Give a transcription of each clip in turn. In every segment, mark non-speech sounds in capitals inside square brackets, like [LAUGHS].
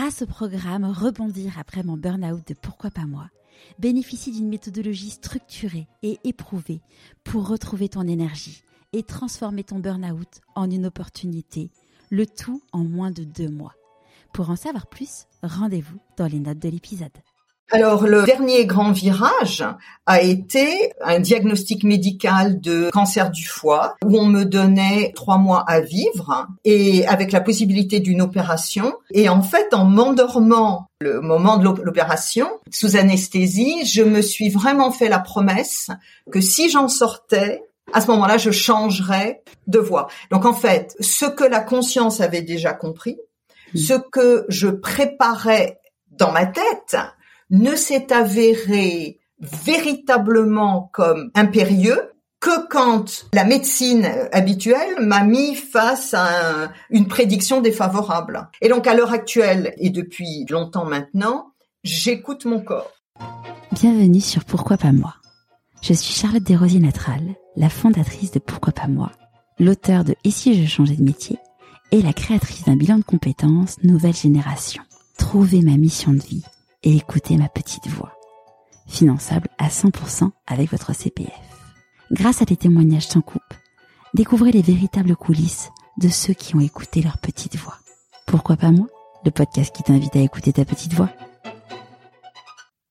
grâce au programme Rebondir après mon burn-out de Pourquoi pas moi, bénéficie d'une méthodologie structurée et éprouvée pour retrouver ton énergie et transformer ton burn-out en une opportunité, le tout en moins de deux mois. Pour en savoir plus, rendez-vous dans les notes de l'épisode. Alors le dernier grand virage a été un diagnostic médical de cancer du foie où on me donnait trois mois à vivre et avec la possibilité d'une opération. Et en fait, en m'endormant le moment de l'opération, sous anesthésie, je me suis vraiment fait la promesse que si j'en sortais, à ce moment-là, je changerais de voie. Donc en fait, ce que la conscience avait déjà compris, mmh. ce que je préparais dans ma tête, ne s'est avéré véritablement comme impérieux que quand la médecine habituelle m'a mis face à une prédiction défavorable. Et donc à l'heure actuelle et depuis longtemps maintenant, j'écoute mon corps. Bienvenue sur Pourquoi pas moi. Je suis Charlotte Desrosiers Natral, la fondatrice de Pourquoi pas moi, l'auteur de Et si je changeais de métier et la créatrice d'un bilan de compétences Nouvelle Génération. Trouver ma mission de vie et écoutez ma petite voix. Finançable à 100% avec votre CPF. Grâce à des témoignages sans coupe, découvrez les véritables coulisses de ceux qui ont écouté leur petite voix. Pourquoi pas moi Le podcast qui t'invite à écouter ta petite voix?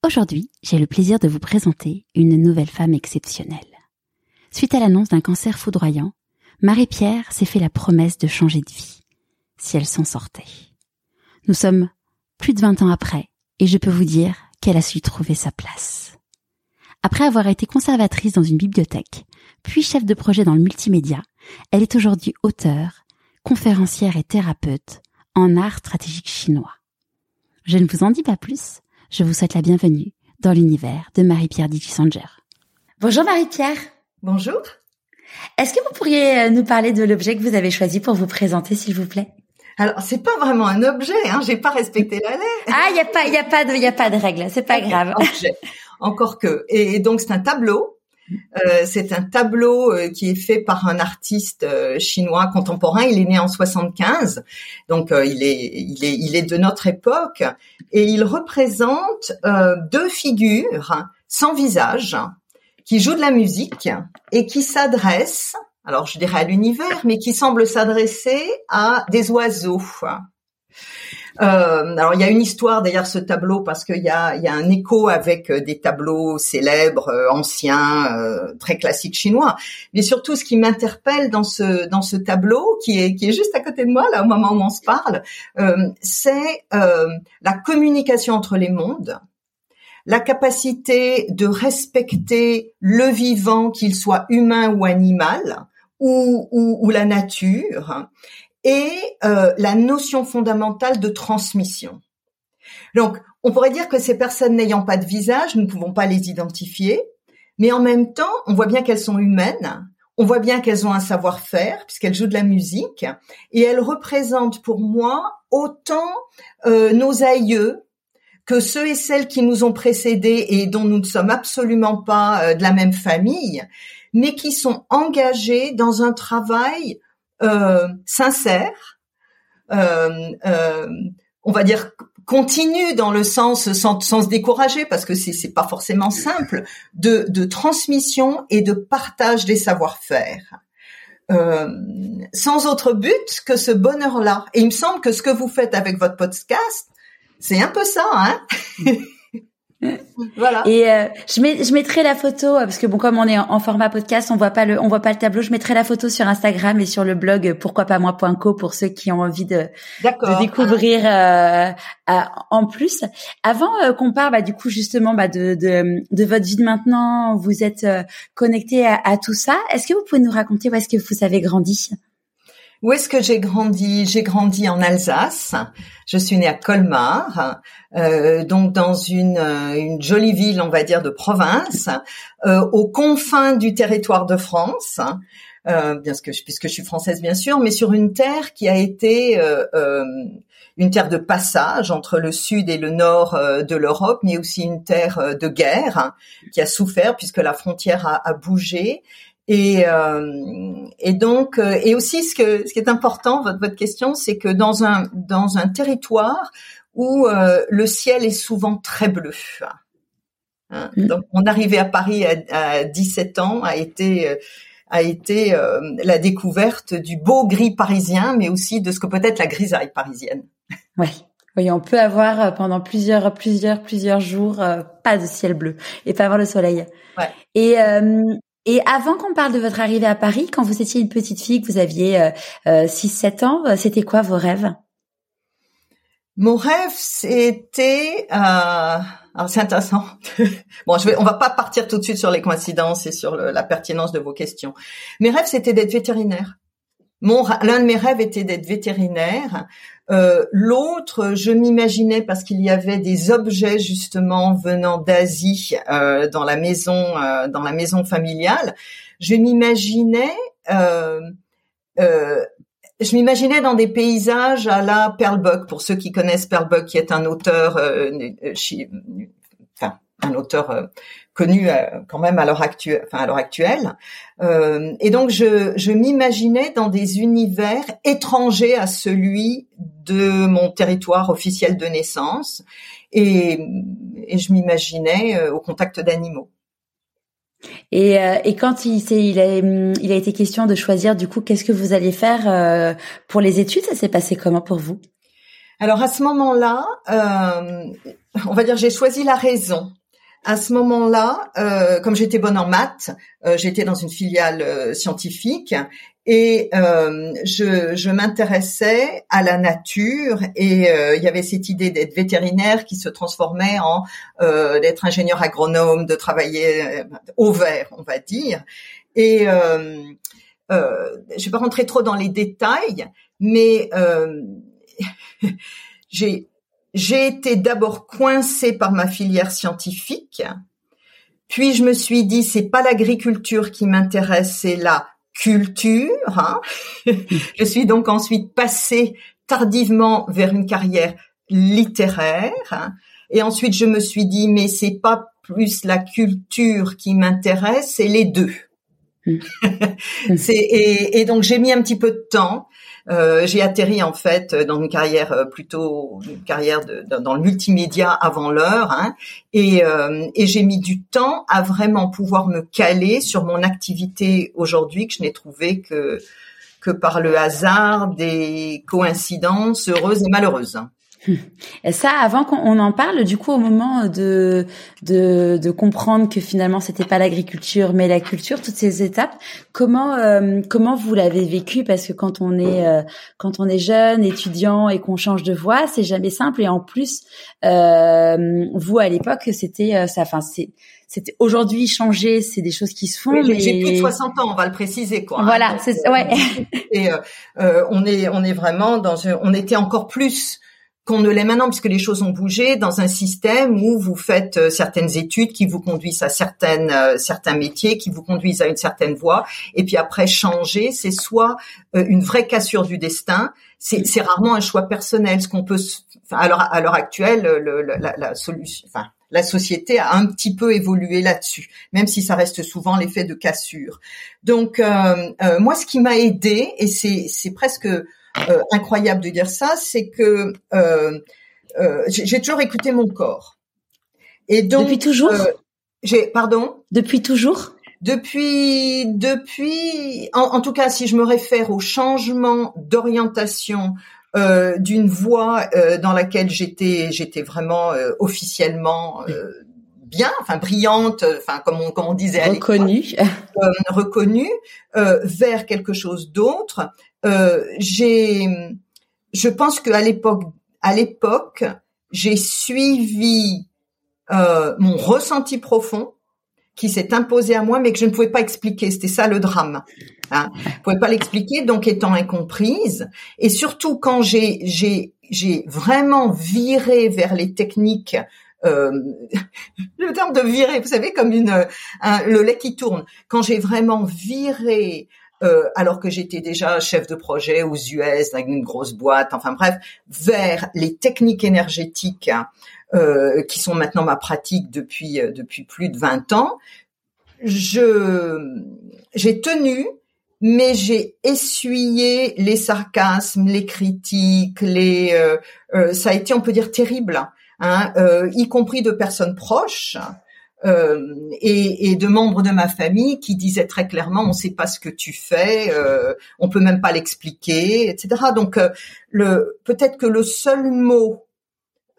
Aujourd'hui, j'ai le plaisir de vous présenter une nouvelle femme exceptionnelle. Suite à l'annonce d'un cancer foudroyant, Marie-Pierre s'est fait la promesse de changer de vie, si elle s'en sortait. Nous sommes plus de 20 ans après, et je peux vous dire qu'elle a su trouver sa place. Après avoir été conservatrice dans une bibliothèque, puis chef de projet dans le multimédia, elle est aujourd'hui auteure, conférencière et thérapeute en art stratégique chinois. Je ne vous en dis pas plus, je vous souhaite la bienvenue dans l'univers de Marie-Pierre Digisanger. Bonjour Marie-Pierre. Bonjour. Est-ce que vous pourriez euh, nous parler de l'objet que vous avez choisi pour vous présenter, s'il vous plaît? Alors c'est pas vraiment un objet, hein, j'ai pas respecté la lettre. [LAUGHS] Ah, il y a pas, il y a pas de, il y a pas de règle, c'est pas grave. Encore que. Et donc c'est un tableau. Euh, c'est un tableau euh, qui est fait par un artiste euh, chinois contemporain. Il est né en 75, donc euh, il est, il est, il est de notre époque et il représente deux figures sans visage qui jouent de la musique et qui s'adressent alors je dirais à l'univers, mais qui semble s'adresser à des oiseaux. Euh, alors il y a une histoire d'ailleurs ce tableau parce qu'il y a, y a un écho avec euh, des tableaux célèbres, euh, anciens, euh, très classiques chinois. Mais surtout ce qui m'interpelle dans ce tableau qui est qui est juste à côté de moi là au moment où on se parle, c'est la communication entre les mondes la capacité de respecter le vivant, qu'il soit humain ou animal, ou, ou, la nature, et euh, la notion fondamentale de transmission. Donc, on pourrait dire que ces personnes n'ayant pas de visage, nous ne pouvons pas les identifier, mais en même temps, on voit bien qu'elles sont humaines, on voit bien qu'elles ont un savoir-faire puisqu'elles jouent de la musique, et elles représentent pour moi autant euh, nos aïeux que ceux et celles qui nous ont précédés et dont nous ne sommes absolument pas euh, de la même famille, mais qui sont engagés dans un travail euh, sincère, euh, euh, on va dire continue dans le sens sans, sans se décourager parce que c'est c'est pas forcément simple de, de transmission et de partage des savoir-faire. Euh, sans autre but que ce bonheur-là. Et il me semble que ce que vous faites avec votre podcast, c'est un peu ça, hein [LAUGHS] voilà. Et euh, je, mets, je mettrai la photo euh, parce que bon, comme on est en, format podcast, on voit pas le, on voit pas le tableau. Je mettrai la photo sur Instagram et sur le blog euh, pourquoi pas moi.co pour ceux qui ont envie de, de découvrir euh, en plus. Avant qu'on parle, bah, du coup justement bah, de, de, de votre vie de maintenant, vous êtes connecté à, à, tout ça. Est-ce que vous pouvez nous raconter où est-ce que vous avez grandi? Où est-ce que j'ai grandi? J'ai grandi en Alsace. Je suis née à Colmar, euh, donc dans une, euh, une, jolie ville, on va dire, de province, euh, aux confins du territoire de France. Euh, bien que, puisque je suis française bien sûr, mais sur une terre qui a été euh, euh, une terre de passage entre le sud et le nord de l'Europe, mais aussi une terre de guerre qui a souffert puisque la frontière a, a bougé et, euh, et donc, euh, et aussi ce que ce qui est important, votre votre question, c'est que dans un dans un territoire où le ciel est souvent très bleu. Hein. Mm. Donc, mon arrivée à Paris à, 17 ans a été a été la découverte du beau gris parisien, mais aussi de ce que peut être la grisaille parisienne. Oui. Oui, on peut avoir pendant plusieurs, plusieurs, plusieurs jours pas de ciel bleu et pas avoir le soleil. Ouais. Et et avant qu'on parle de votre arrivée à Paris, quand vous étiez une petite fille, que vous aviez euh, 6-7 euh, ans, euh, c'était quoi vos rêves? Mon rêve, c'était... Euh... Alors c'est intéressant. [LAUGHS] bon, je vais, on va pas partir tout de suite sur les coïncidences et sur la pertinence de vos questions. Mes rêves, c'était d'être vétérinaire. Mon l'un de mes rêves était d'être vétérinaire. Euh, L'autre, je m'imaginais parce qu'il y avait des objets justement venant d'Asie euh, dans la maison, euh, dans la maison familiale. Je m'imaginais, euh, euh, je m'imaginais dans des paysages à la Perlbuck. Pour ceux qui connaissent Perlbuck, qui est un auteur, enfin un auteur connu euh, quand même à l'heure actuelle, enfin à l'heure actuelle. Euh, et donc je, je m'imaginais dans des univers étrangers à celui de mon territoire officiel de naissance, et, et je m'imaginais euh, au contact d'animaux. Et, et, quand il, il, a, il a été question de choisir du coup qu'est-ce que vous alliez faire pour les études, ça s'est passé comment pour vous? Alors à ce moment-là, on va dire j'ai choisi la raison à ce moment-là, euh, comme j'étais bonne en maths, euh, j'étais dans une filiale euh, scientifique et je, je m'intéressais à la nature et il y avait cette idée d'être vétérinaire qui se transformait en d'être ingénieur agronome, de travailler au vert, on va dire. Et je vais pas rentrer trop dans les détails, mais [LAUGHS] j'ai j'ai été d'abord coincée par ma filière scientifique, puis je me suis dit c'est pas l'agriculture qui m'intéresse, c'est la culture. Hein. [LAUGHS] je suis donc ensuite passée tardivement vers une carrière littéraire, hein. et ensuite je me suis dit mais c'est pas plus la culture qui m'intéresse, c'est les deux. [LAUGHS] Mmh. et, et, donc j'ai mis un petit peu de temps. Euh, j'ai atterri en fait dans une carrière euh, plutôt une carrière de, dans le multimédia avant l'heure, hein, et, euh, et j'ai mis du temps à vraiment pouvoir me caler sur mon activité aujourd'hui que je n'ai trouvé que que par le hasard des coïncidences heureuses et malheureuses. [LAUGHS] Et ça, avant qu'on en parle, du coup, au moment de de, de comprendre que finalement c'était pas l'agriculture mais la culture, toutes ces étapes, comment euh, comment vous l'avez vécu? Parce que quand on est euh, quand on est jeune, étudiant et qu'on change de voie, c'est jamais simple. Et en plus, euh, vous à l'époque, c'était ça. Enfin, c'est c'était aujourd'hui changer, c'est des choses qui se font. mais... J'ai plus de 60 ans, on va le préciser quoi. Hein. Voilà, c'est ouais. [LAUGHS] Et on est on est vraiment dans on était encore plus qu'on ne l'est maintenant puisque les choses ont bougé dans un système où vous faites euh, certaines études qui vous conduisent à certaines euh, certains métiers qui vous conduisent à une certaine voie et puis après changer c'est soit euh, une vraie cassure du destin c'est rarement un choix personnel ce qu'on peut à l'heure actuelle le, la, la, solution enfin la société a un petit peu évolué là-dessus, même si ça reste souvent l'effet de cassure. Donc moi, ce qui m'a aidé, et c'est presque euh, incroyable de dire ça, c'est que euh, euh, j'ai toujours écouté mon corps. Et donc depuis toujours? j'ai pardon? Depuis toujours? Depuis depuis en, tout cas si je me réfère au changement d'orientation euh, d'une voie euh, dans laquelle j'étais j'étais vraiment euh, officiellement bien, enfin brillante, enfin comme on, comme on disait reconnue, reconnue vers quelque chose d'autre. Euh, j'ai, je pense qu'à l'époque, à l'époque, j'ai suivi euh, mon ressenti profond qui s'est imposé à moi, mais que je ne pouvais pas expliquer. C'était ça le drame. Hein. Je pouvais pas l'expliquer, donc étant incomprise. Et surtout quand j'ai j'ai j'ai vraiment viré vers les techniques. Euh, [LAUGHS] le terme de virer, vous savez, comme une le lait qui tourne. Quand j'ai vraiment viré euh, alors que j'étais déjà chef de projet aux US dans une grosse boîte, enfin bref, vers les techniques énergétiques euh, qui sont maintenant ma pratique depuis euh, depuis plus de 20 ans, je j'ai tenu mais j'ai essuyé les sarcasmes, les critiques, les euh, euh, ça a été on peut dire terrible, hein, euh, y compris de personnes proches. Et, et, de membres de ma famille qui disaient très clairement on ne sait pas ce que tu fais, on peut même pas l'expliquer, etc. Donc le peut-être que le seul mot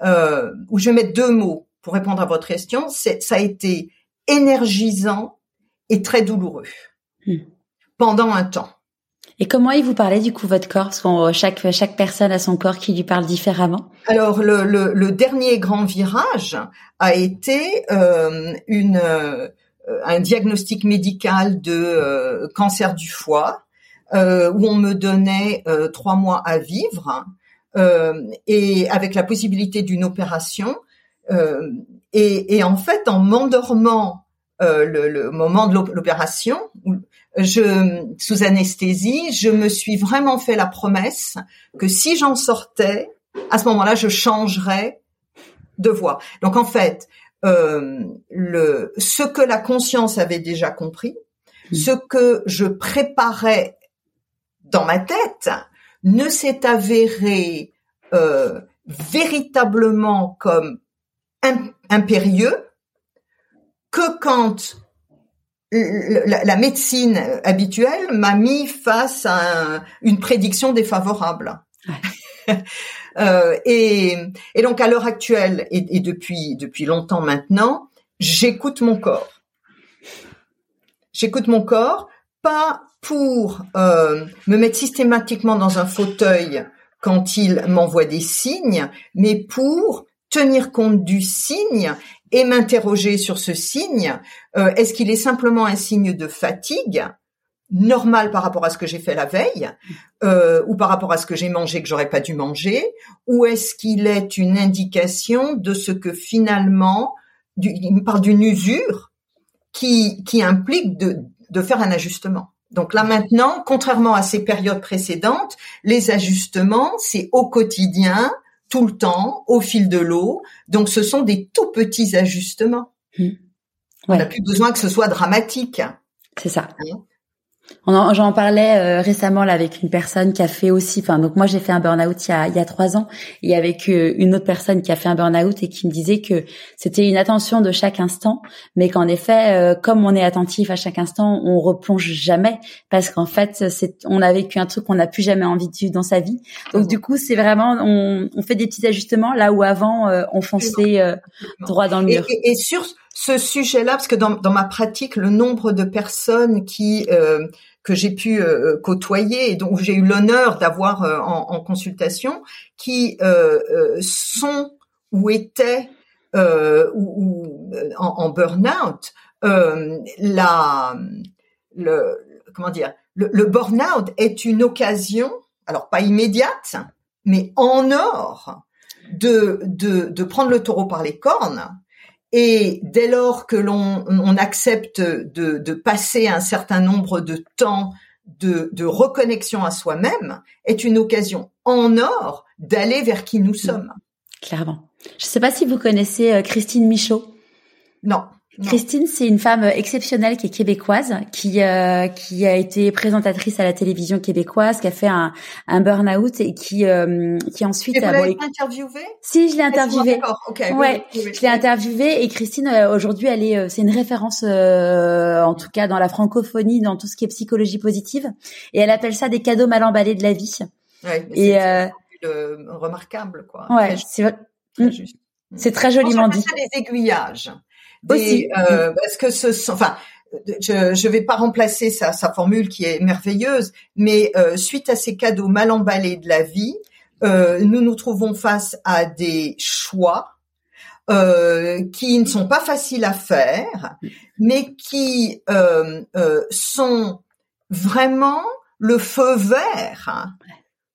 où je vais mettre deux mots pour répondre à votre question, c'est ça a été énergisant et très douloureux. Hmm pendant un temps. Et comment il vous parlait du coup votre corps? Parce que chaque chaque personne a son corps qui lui parle différemment. Alors le, le, dernier grand virage a été euh, une euh, un diagnostic médical de euh, cancer du foie où on me donnait trois mois à vivre et avec la possibilité d'une opération. Et, et, en fait, en m'endormant le, le, moment de l'opération, je, sous anesthésie, je me suis vraiment fait la promesse que si j'en sortais, à ce moment-là, je changerais de voix. Donc en fait, euh, le, ce que la conscience avait déjà compris, hmm. ce que je préparais dans ma tête, ne s'est avéré euh, véritablement comme impérieux que quand la, médecine habituelle m'a mis face à une prédiction défavorable. [LAUGHS] euh, et, et, donc à l'heure actuelle et, et, depuis depuis longtemps maintenant, j'écoute mon corps. J'écoute mon corps pas pour euh, me mettre systématiquement dans un fauteuil quand il m'envoie des signes, mais pour tenir compte du signe et m'interroger sur ce signe. Euh, est-ce qu'il est simplement un signe de fatigue normal par rapport à ce que j'ai fait la veille euh, ou par rapport à ce que j'ai mangé que j'aurais pas dû manger ou est-ce qu'il est une indication de ce que finalement il me parle d'une usure qui qui implique de de faire un ajustement. Donc là maintenant, contrairement à ces périodes précédentes, les ajustements, c'est au quotidien, tout le temps, au fil de l'eau. Donc, ce sont des tout petits ajustements. Mmh. On n'a plus besoin que ce soit dramatique. C'est ça. Hein J'en parlais euh, récemment là avec une personne qui a fait aussi. Enfin, donc moi j'ai fait un burn-out il y a, il y a trois ans et avec euh, une autre personne qui a fait un burn-out et qui me disait que c'était une attention de chaque instant, mais qu'en effet, euh, comme on est attentif à chaque instant, on replonge jamais parce qu'en fait, c'est on a vécu un truc qu'on n'a plus jamais envie de vivre dans sa vie. Donc du coup, c'est vraiment on, on, fait des petits ajustements là où avant on fonçait droit dans le mur. Et, et, sur ce sujet-là, parce que dans, ma pratique, le nombre de personnes qui euh, que j'ai pu euh, côtoyer et dont j'ai eu l'honneur d'avoir euh, en, en, consultation, qui sont ou étaient ou, en, en burn-out, la le comment dire le, le burn-out est une occasion, alors pas immédiate, mais en or de, de, de prendre le taureau par les cornes et dès lors que l'on on accepte de, de, passer un certain nombre de temps de, de reconnexion à soi-même, est une occasion en or d'aller vers qui nous sommes. Clairement. Je ne sais pas si vous connaissez euh, Christine Michaud. Non. Christine, c'est une femme exceptionnelle qui est québécoise, qui euh, qui a été présentatrice à la télévision québécoise, qui a fait un, un burn-out et qui euh, qui ensuite. Et vous l'avez interviewée? Si, je l'ai interviewée. D'accord, ok. Ouais, je l'ai interviewée et Christine euh, aujourd'hui, elle est, c'est une référence en tout cas dans la francophonie, dans tout ce qui est psychologie positive, et elle appelle ça des cadeaux mal emballés de la vie. Ouais, et remarquable quoi. Ouais, c'est mm. C'est très joliment dit. Ça des aiguillages. Des, euh, parce que ce sont, enfin, je ne vais pas remplacer sa, sa, formule qui est merveilleuse, mais euh, suite à ces cadeaux mal emballés de la vie, euh, nous nous trouvons face à des choix euh, qui ne sont pas faciles à faire, mais qui euh, euh, sont vraiment le feu vert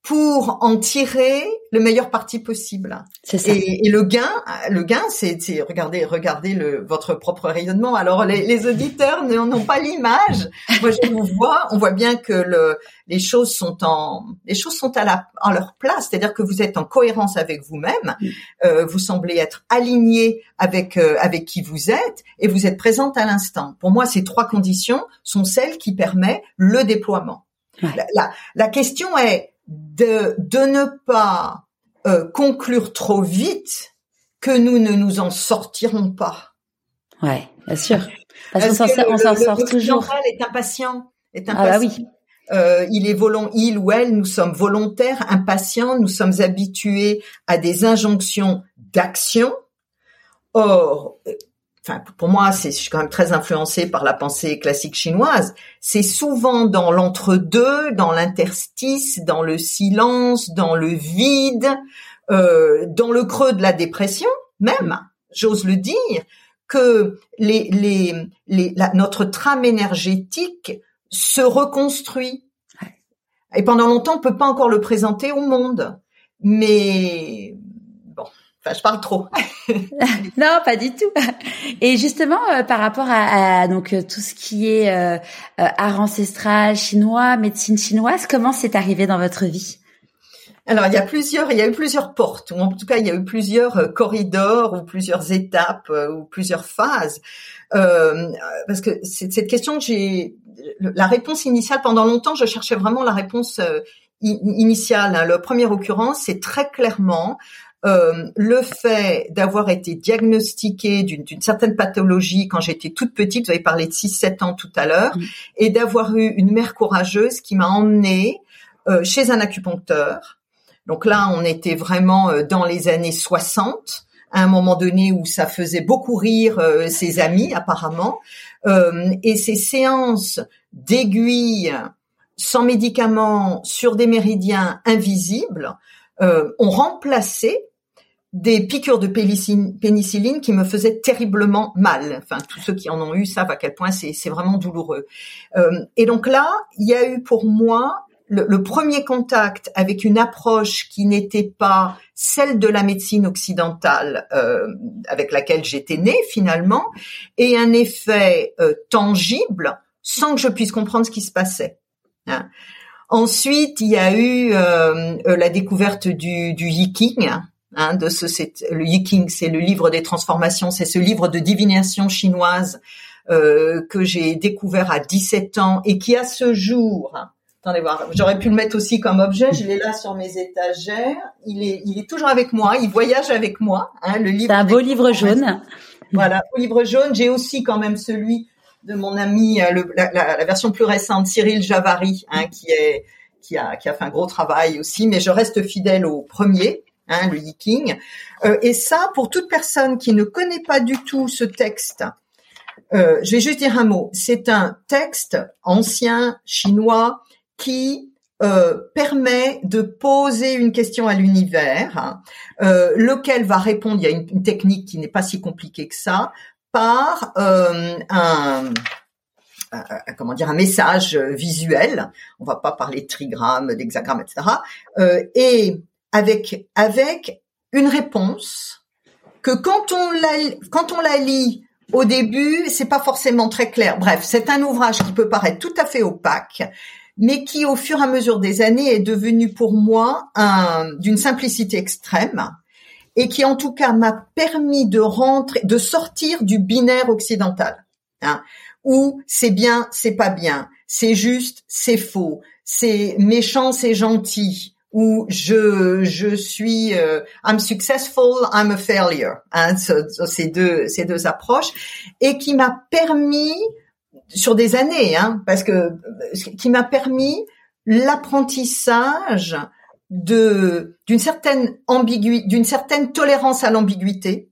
pour en tirer le meilleur parti possible. C'est ça. Et, et, le gain, le gain, c'est regardez, regardez le, votre propre rayonnement. Alors les, les auditeurs n'ont pas l'image. Moi, je vous vois, on voit bien que le, les choses sont en, les choses sont à la, en leur place. C'est-à-dire que vous êtes en cohérence avec vous-même. Euh, vous semblez être aligné avec euh, avec qui vous êtes et vous êtes présente à l'instant. Pour moi, ces trois conditions sont celles qui permettent le déploiement. La, la, la question est de, de ne pas euh, conclure trop vite que nous ne nous en sortirons pas. Ouais, bien sûr. Parce, qu'on s'en sort, le toujours. est impatient. Est impatient. Ah bah oui. Euh, il est volont, il ou elle, nous sommes volontaires, impatients, nous sommes habitués à des injonctions d'action. Or, enfin pour moi, c'est je suis quand même très influencée par la pensée classique chinoise. C'est souvent dans l'entre-deux, dans l'interstice, dans le silence, dans le vide, euh, dans le creux de la dépression, même, j'ose le dire, que les, les, les la, notre trame énergétique se reconstruit. Et pendant longtemps, on peut pas encore le présenter au monde, mais je parle trop. [LAUGHS] non, pas du tout. Et justement, euh, par rapport à, donc euh, tout ce qui est euh, art ancestral chinois, médecine chinoise, comment c'est arrivé dans votre vie? Alors, il y a plusieurs, il y a eu plusieurs portes, ou en tout cas, il y a eu plusieurs corridors, ou plusieurs étapes, ou plusieurs phases. parce que c'est cette question que j'ai, la réponse initiale pendant longtemps, je cherchais vraiment la réponse initiale. Hein. La première occurrence, c'est très clairement euh, le fait d'avoir été diagnostiqué d'une certaine pathologie quand j'étais toute petite, vous avez parlé de 6-7 ans tout à l'heure, et d'avoir eu une mère courageuse qui m'a emmenée euh, chez un acupuncteur. Donc là, on était vraiment euh, dans les années 60, à un moment donné où ça faisait beaucoup rire ses amis apparemment, et ces séances d'aiguilles sans médicaments sur des méridiens invisibles ont remplacé des piqûres de pénicilline qui me faisaient terriblement mal. Enfin, tous ceux qui en ont eu savent à quel point c'est vraiment douloureux. Euh, et donc là, il y a eu pour moi le, premier contact avec une approche qui n'était pas celle de la médecine occidentale euh, avec laquelle j'étais née finalement, et un effet euh, tangible sans que je puisse comprendre ce qui se passait. Hein. Ensuite, il y a eu la découverte du, yiking, de ce, le Yiking, c'est le livre des transformations, c'est ce livre de divination chinoise euh, que j'ai découvert à 17 ans et qui à ce jour, attendez voir, j'aurais pu le mettre aussi comme objet, je l'ai là sur mes étagères, il est, il est toujours avec moi, il voyage avec moi. Hein, le livre. C'est un beau livre jaune. Voilà, beau livre jaune. J'ai aussi quand même celui de mon ami, euh, la, la, version plus récente, Cyril Javary, hein, qui est qui a, qui a fait un gros travail aussi, mais je reste fidèle au premier hein, le yiking. Euh, et ça, pour toute personne qui ne connaît pas du tout ce texte, euh, je vais juste dire un mot. C'est un texte ancien chinois qui euh, permet de poser une question à l'univers, euh, lequel va répondre. Il y a une, technique qui n'est pas si compliquée que ça, par euh, un comment dire un message visuel. On va pas parler de trigramme, d'hexagramme, etc. Euh, et avec avec une réponse que quand on la quand on la lit au début, c'est pas forcément très clair. Bref, c'est un ouvrage qui peut paraître tout à fait opaque, mais qui, au fur et à mesure des années, est devenu pour moi un, d'une simplicité extrême et qui, en tout cas, m'a permis de rentrer, de sortir du binaire occidental, hein, où c'est bien, c'est pas bien, c'est juste, c'est faux, c'est méchant, c'est gentil, où je je suis euh, I'm successful, I'm a failure. Hein, ces deux ces deux approches et qui m'a permis sur des années, hein, parce que qui m'a permis l'apprentissage de d'une certaine ambiguïté, d'une certaine tolérance à l'ambiguïté.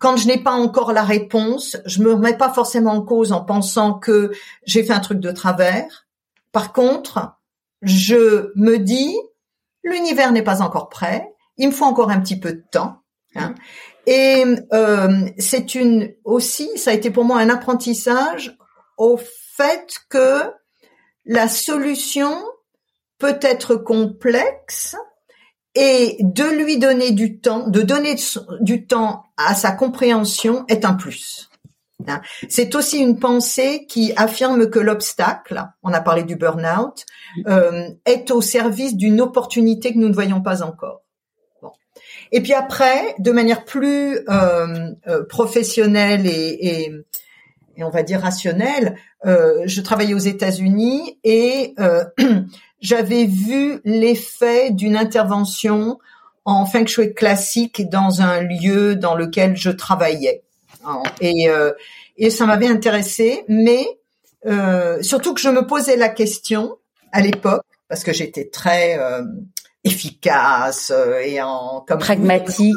Quand je n'ai pas encore la réponse, je me remets pas forcément en cause en pensant que j'ai fait un truc de travers. Par contre, je me dis l'univers n'est pas encore prêt, il me faut encore un petit peu de temps. Hein. Et euh, c'est une aussi, ça a été pour moi un apprentissage au fait que la solution peut être complexe et de lui donner du temps, de donner du temps à sa compréhension est un plus. Hein. C'est aussi une pensée qui affirme que l'obstacle, on a parlé du burn-out, euh, est au service d'une opportunité que nous ne voyons pas encore. Et puis après, de manière plus euh, euh, professionnelle et, et, et, on va dire rationnelle, euh, je travaillais aux États-Unis et euh, [CLEARS THROAT] j'avais vu l'effet d'une intervention en feng shui classique dans un lieu dans lequel je travaillais. Et, euh, et ça m'avait intéressé, mais euh, surtout que je me posais la question à l'époque parce que j'étais très euh, efficace euh, et en comme pragmatique.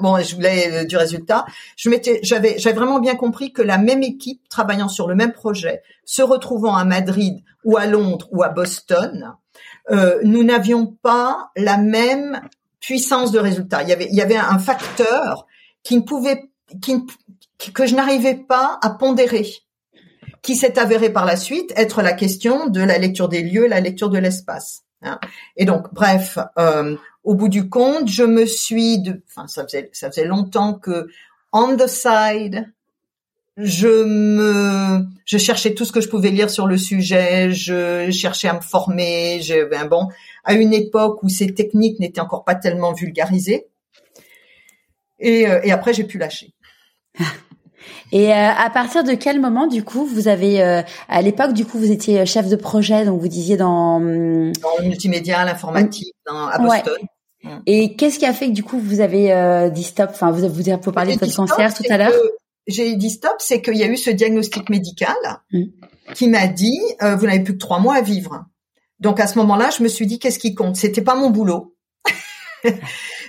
Bon, je voulais euh, du résultat. Je m'étais, j'avais, j'avais vraiment bien compris que la même équipe travaillant sur le même projet, se retrouvant à Madrid ou à Londres ou à Boston, euh, nous n'avions pas la même puissance de résultat. Il y avait, il y avait un facteur qui ne pouvait, qui, que je n'arrivais pas à pondérer qui s'est avéré par la suite être la question de la lecture des lieux, la lecture de l'espace. Hein. Et donc, bref, euh, au bout du compte, je me suis, de, enfin, ça faisait, ça faisait longtemps que, on the side, je me, je cherchais tout ce que je pouvais lire sur le sujet, je cherchais à me former, je, ben bon, à une époque où ces techniques n'étaient encore pas tellement vulgarisées. Et, euh, et après, j'ai pu lâcher. Et euh, à partir de quel moment, du coup, vous avez, euh, à l'époque, du coup, vous étiez chef de projet, donc vous disiez dans hum, dans le multimédia, l'informatique, à Boston. Et qu'est-ce qui a fait que du coup vous avez euh, dit stop? Enfin, vous vous avez parlé de votre cancer tout à l'heure. J'ai dit stop, c'est qu'il y a eu ce diagnostic médical hum. qui m'a dit vous n'avez plus que trois mois à vivre. Donc à ce moment-là, je me suis dit qu'est-ce qui compte? C'était pas mon boulot.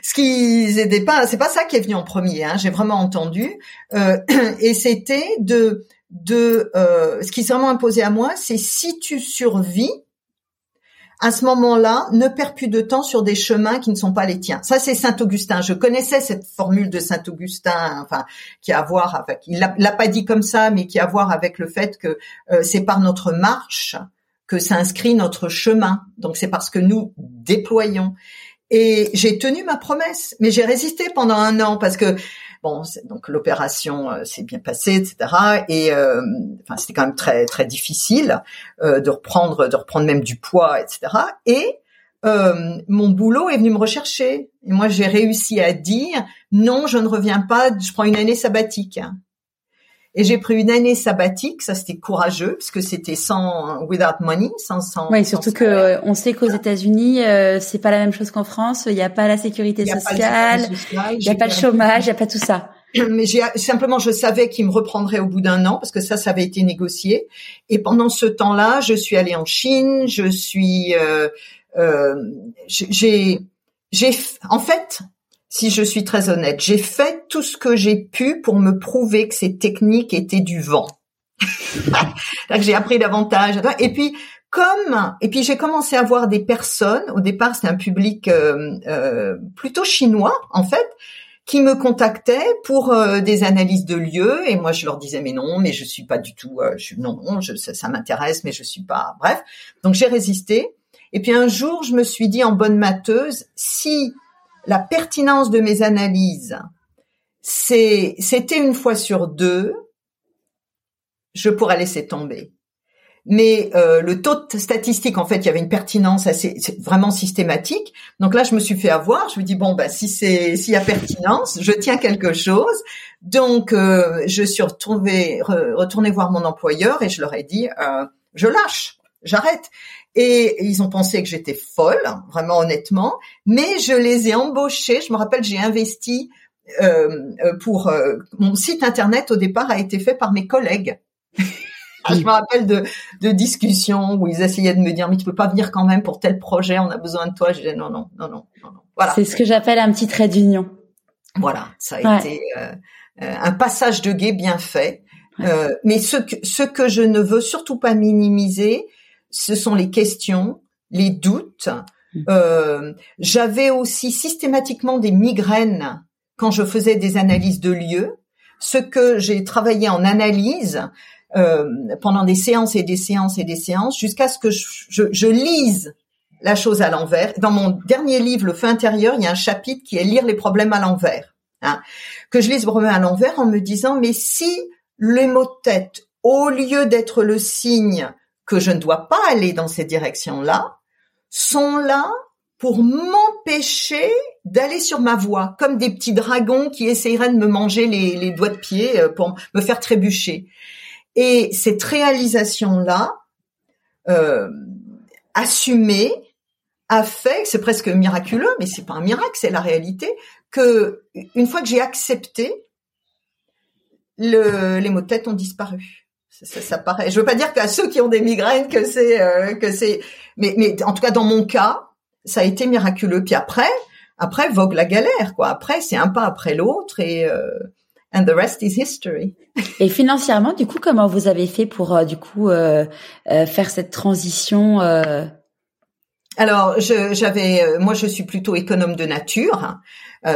Ce qui n'était pas, c'est pas ça qui est venu en premier. Hein, J'ai vraiment entendu, euh, [CLEARS THROAT] et c'était de de euh, ce qui s'est vraiment imposé à moi, c'est si tu survis, à ce moment-là, ne perds plus de temps sur des chemins qui ne sont pas les tiens. Ça, c'est Saint Augustin. Je connaissais cette formule de Saint Augustin, enfin, qui a à voir avec, il l'a pas dit comme ça, mais qui a à voir avec le fait que euh, c'est par notre marche que s'inscrit notre chemin. Donc, c'est parce que nous déployons. Et j'ai tenu ma promesse, mais j'ai résisté pendant un an parce que bon, donc l'opération euh, s'est bien passée, etc. Et euh, enfin, c'était quand même très très difficile euh, de reprendre, de reprendre même du poids, etc. Et euh, mon boulot est venu me rechercher. Et moi, j'ai réussi à dire non, je ne reviens pas, je prends une année sabbatique. Et j'ai pris une année sabbatique, ça c'était courageux parce que c'était sans without money, sans sans. Oui, surtout que euh, on sait qu'aux États-Unis, euh, c'est pas la même chose qu'en France. Il n'y a pas la sécurité sociale, il n'y a pas le chômage, il n'y a pas tout ça. [CLEARS THROAT] Mais j'ai simplement, je savais qu'il me reprendrait au bout d'un an parce que ça, ça avait été négocié. Et pendant ce temps-là, je suis allée en Chine, je suis, euh, euh, j'ai, j'ai, en fait, si je suis très honnête. J'ai fait tout ce que j'ai pu pour me prouver que ces techniques étaient du vent. [LAUGHS] j'ai appris davantage. Et puis, comme et puis j'ai commencé à voir des personnes. Au départ, c'était un public euh, euh, plutôt chinois, en fait, qui me contactaient pour euh, des analyses de lieux. Et moi, je leur disais mais non, mais je suis pas du tout. je, non, non, je, ça, ça m'intéresse, mais je suis pas. Bref, donc j'ai résisté. Et puis un jour, je me suis dit en bonne mateuse, si la pertinence de mes analyses, c'est, c'était une fois sur deux, je pourrais laisser tomber. Mais euh, le taux statistique, en fait, il y avait une pertinence assez vraiment systématique. Donc là, je me suis fait avoir. Je me dis bon, bah si c'est s'il y a pertinence, je tiens quelque chose. Donc euh, je suis retournée retourné voir mon employeur et je leur ai dit euh, je lâche, j'arrête. Et ils ont pensé que j'étais folle, vraiment honnêtement, mais je les ai embauchés. Je me rappelle, j'ai investi euh, euh pour euh, mon site internet au départ a été fait par mes collègues. je me rappelle de, de discussions où ils essayaient de me dire mais tu peux pas venir quand même pour tel projet, on a besoin de toi. Je disais non non non non non. Voilà. C'est ce que j'appelle un petit trait d'union. Voilà, ça a été euh, un passage de guet bien fait. mais ce que, ce que je ne veux surtout pas minimiser, ce sont les questions, les doutes. Mmh. Euh, J'avais aussi systématiquement des migraines quand je faisais des analyses de lieux. Ce que j'ai travaillé en analyse euh, pendant des séances et des séances et des séances jusqu'à ce que je, je, je, lise la chose à l'envers. Dans mon dernier livre, Le feu intérieur, il y a un chapitre qui est lire les problèmes à l'envers. Hein, que je lise problèmes à l'envers en me disant, mais si les mots de tête, au lieu d'être le signe que je ne dois pas aller dans ces directions-là, sont là pour m'empêcher d'aller sur ma voie, comme des petits dragons qui essaieraient de me manger les, doigts de pied euh, pour me faire trébucher. Et cette réalisation-là, euh, assumée, a fait, c'est presque miraculeux, mais c'est pas un miracle, c'est la réalité, que une fois que j'ai accepté, le, les maux de tête ont disparu. Ça, ça, paraît. Je veux pas dire qu'à ceux qui ont des migraines que c'est euh, que c'est, mais, mais en tout cas dans mon cas, ça a été miraculeux. Puis après, après vogue la galère, quoi. Après, c'est un pas après l'autre et euh, and the rest is history. Et financièrement, du coup, comment vous avez fait pour euh, du coup euh, euh, faire cette transition Alors, j'avais, moi, je suis plutôt économe de nature,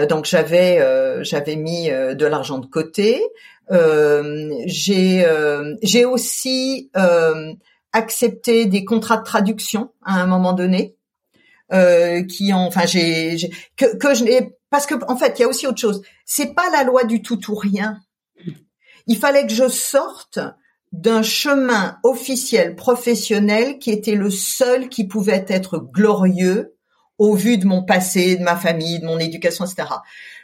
donc j'avais, j'avais mis de l'argent de côté. J'ai, j'ai aussi accepté des contrats de traduction à un moment donné. qui ont, enfin, j'ai, que, que je n'ai parce que en fait, il y a aussi autre chose. C'est pas la loi du tout ou rien. Il fallait que je sorte d'un chemin officiel professionnel qui était le seul qui pouvait être glorieux au vu de mon passé, de ma famille, de mon éducation, etc.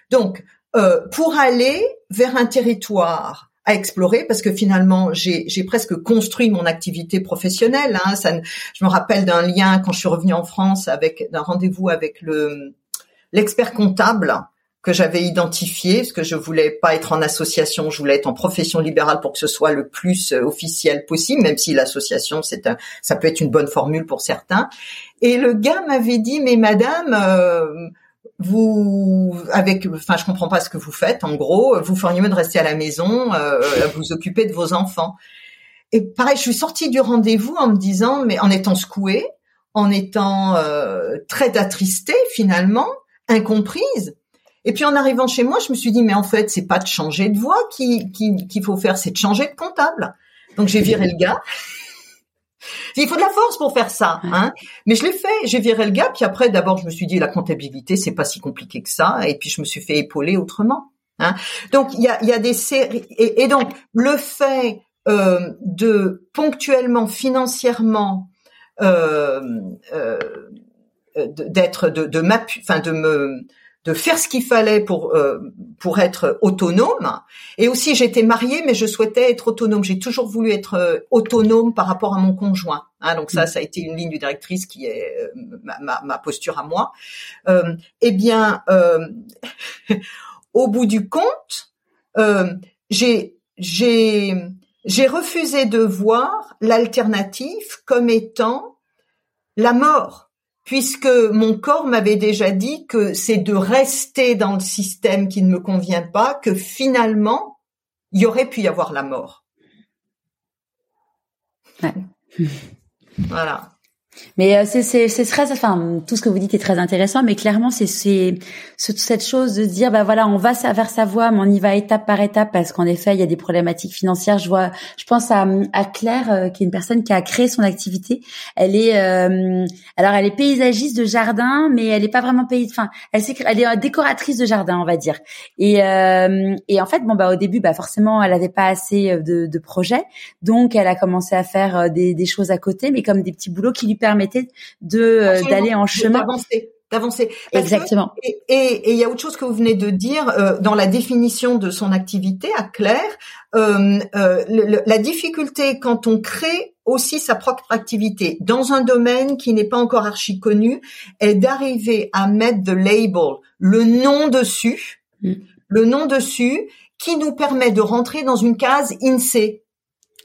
Donc, euh, pour aller vers un territoire à explorer, parce que finalement, j'ai presque construit mon activité professionnelle. Hein, ça, je me rappelle d'un lien quand je suis revenue en France avec d'un rendez-vous avec le l'expert comptable que j'avais identifié, parce que je voulais pas être en association, je voulais être en profession libérale pour que ce soit le plus euh, officiel possible, même si l'association, c'est ça peut être une bonne formule pour certains. Et le gars m'avait dit, mais madame, euh, vous, avec, enfin, je comprends pas ce que vous faites. En gros, vous feriez mieux de rester à la maison, euh, vous occuper de vos enfants. Et pareil, je suis sortie du rendez-vous en me disant, mais en étant secouée, en étant euh, très attristée finalement, incomprise. Et puis en arrivant chez moi, je me suis dit mais en fait c'est pas de changer de voix qu'il qui, faut faire, c'est de changer de comptable. Donc j'ai viré le gars. Il faut de la force pour faire ça, hein. Mais je l'ai fait. J'ai viré le gars. Puis après, d'abord, je me suis dit la comptabilité, c'est pas si compliqué que ça. Et puis je me suis fait épauler autrement. Hein. Donc il y a, y a des séries. Et, donc le fait euh, de ponctuellement, financièrement, euh, euh, d'être de, de enfin de me de faire ce qu'il fallait pour euh, pour être autonome. Et aussi j'étais mariée mais je souhaitais être autonome. J'ai toujours voulu être euh, autonome par rapport à mon conjoint hein, donc ça mm. ça a été une ligne directrice qui est ma, ma, ma, posture à moi. Euh, eh bien [LAUGHS] au bout du compte j'ai j'ai j'ai refusé de voir l'alternative comme étant la mort puisque mon corps m'avait déjà dit que c'est de rester dans le système qui ne me convient pas que finalement il y aurait pu y avoir la mort. Voilà. Mais euh, c'est c'est très enfin tout ce que vous dites est très intéressant mais clairement c'est c'est cette chose de dire bah voilà on va vers sa voie mais on y va étape par étape parce qu'en effet il y a des problématiques financières. Je vois je pense à, à Claire euh, qui est une personne qui a créé son activité. Elle est euh, alors elle est paysagiste de jardin mais elle est pas vraiment pays enfin elle est elle est décoratrice de jardin on va dire. Et et en fait bon bah au début bah forcément elle avait pas assez de, de projets. Donc elle a commencé à faire des, des choses à côté mais comme des petits boulots qui lui permettait de euh, d'aller en chemin d'avancer d'avancer. Exactement. et il y a autre chose que vous venez de dire euh, dans la définition de son activité à Claire, euh, la difficulté quand on crée aussi sa propre activité dans un domaine qui n'est pas encore archi connu est d'arriver à mettre de label, le nom dessus, mm. le nom dessus qui nous permet de rentrer dans une case INSEE.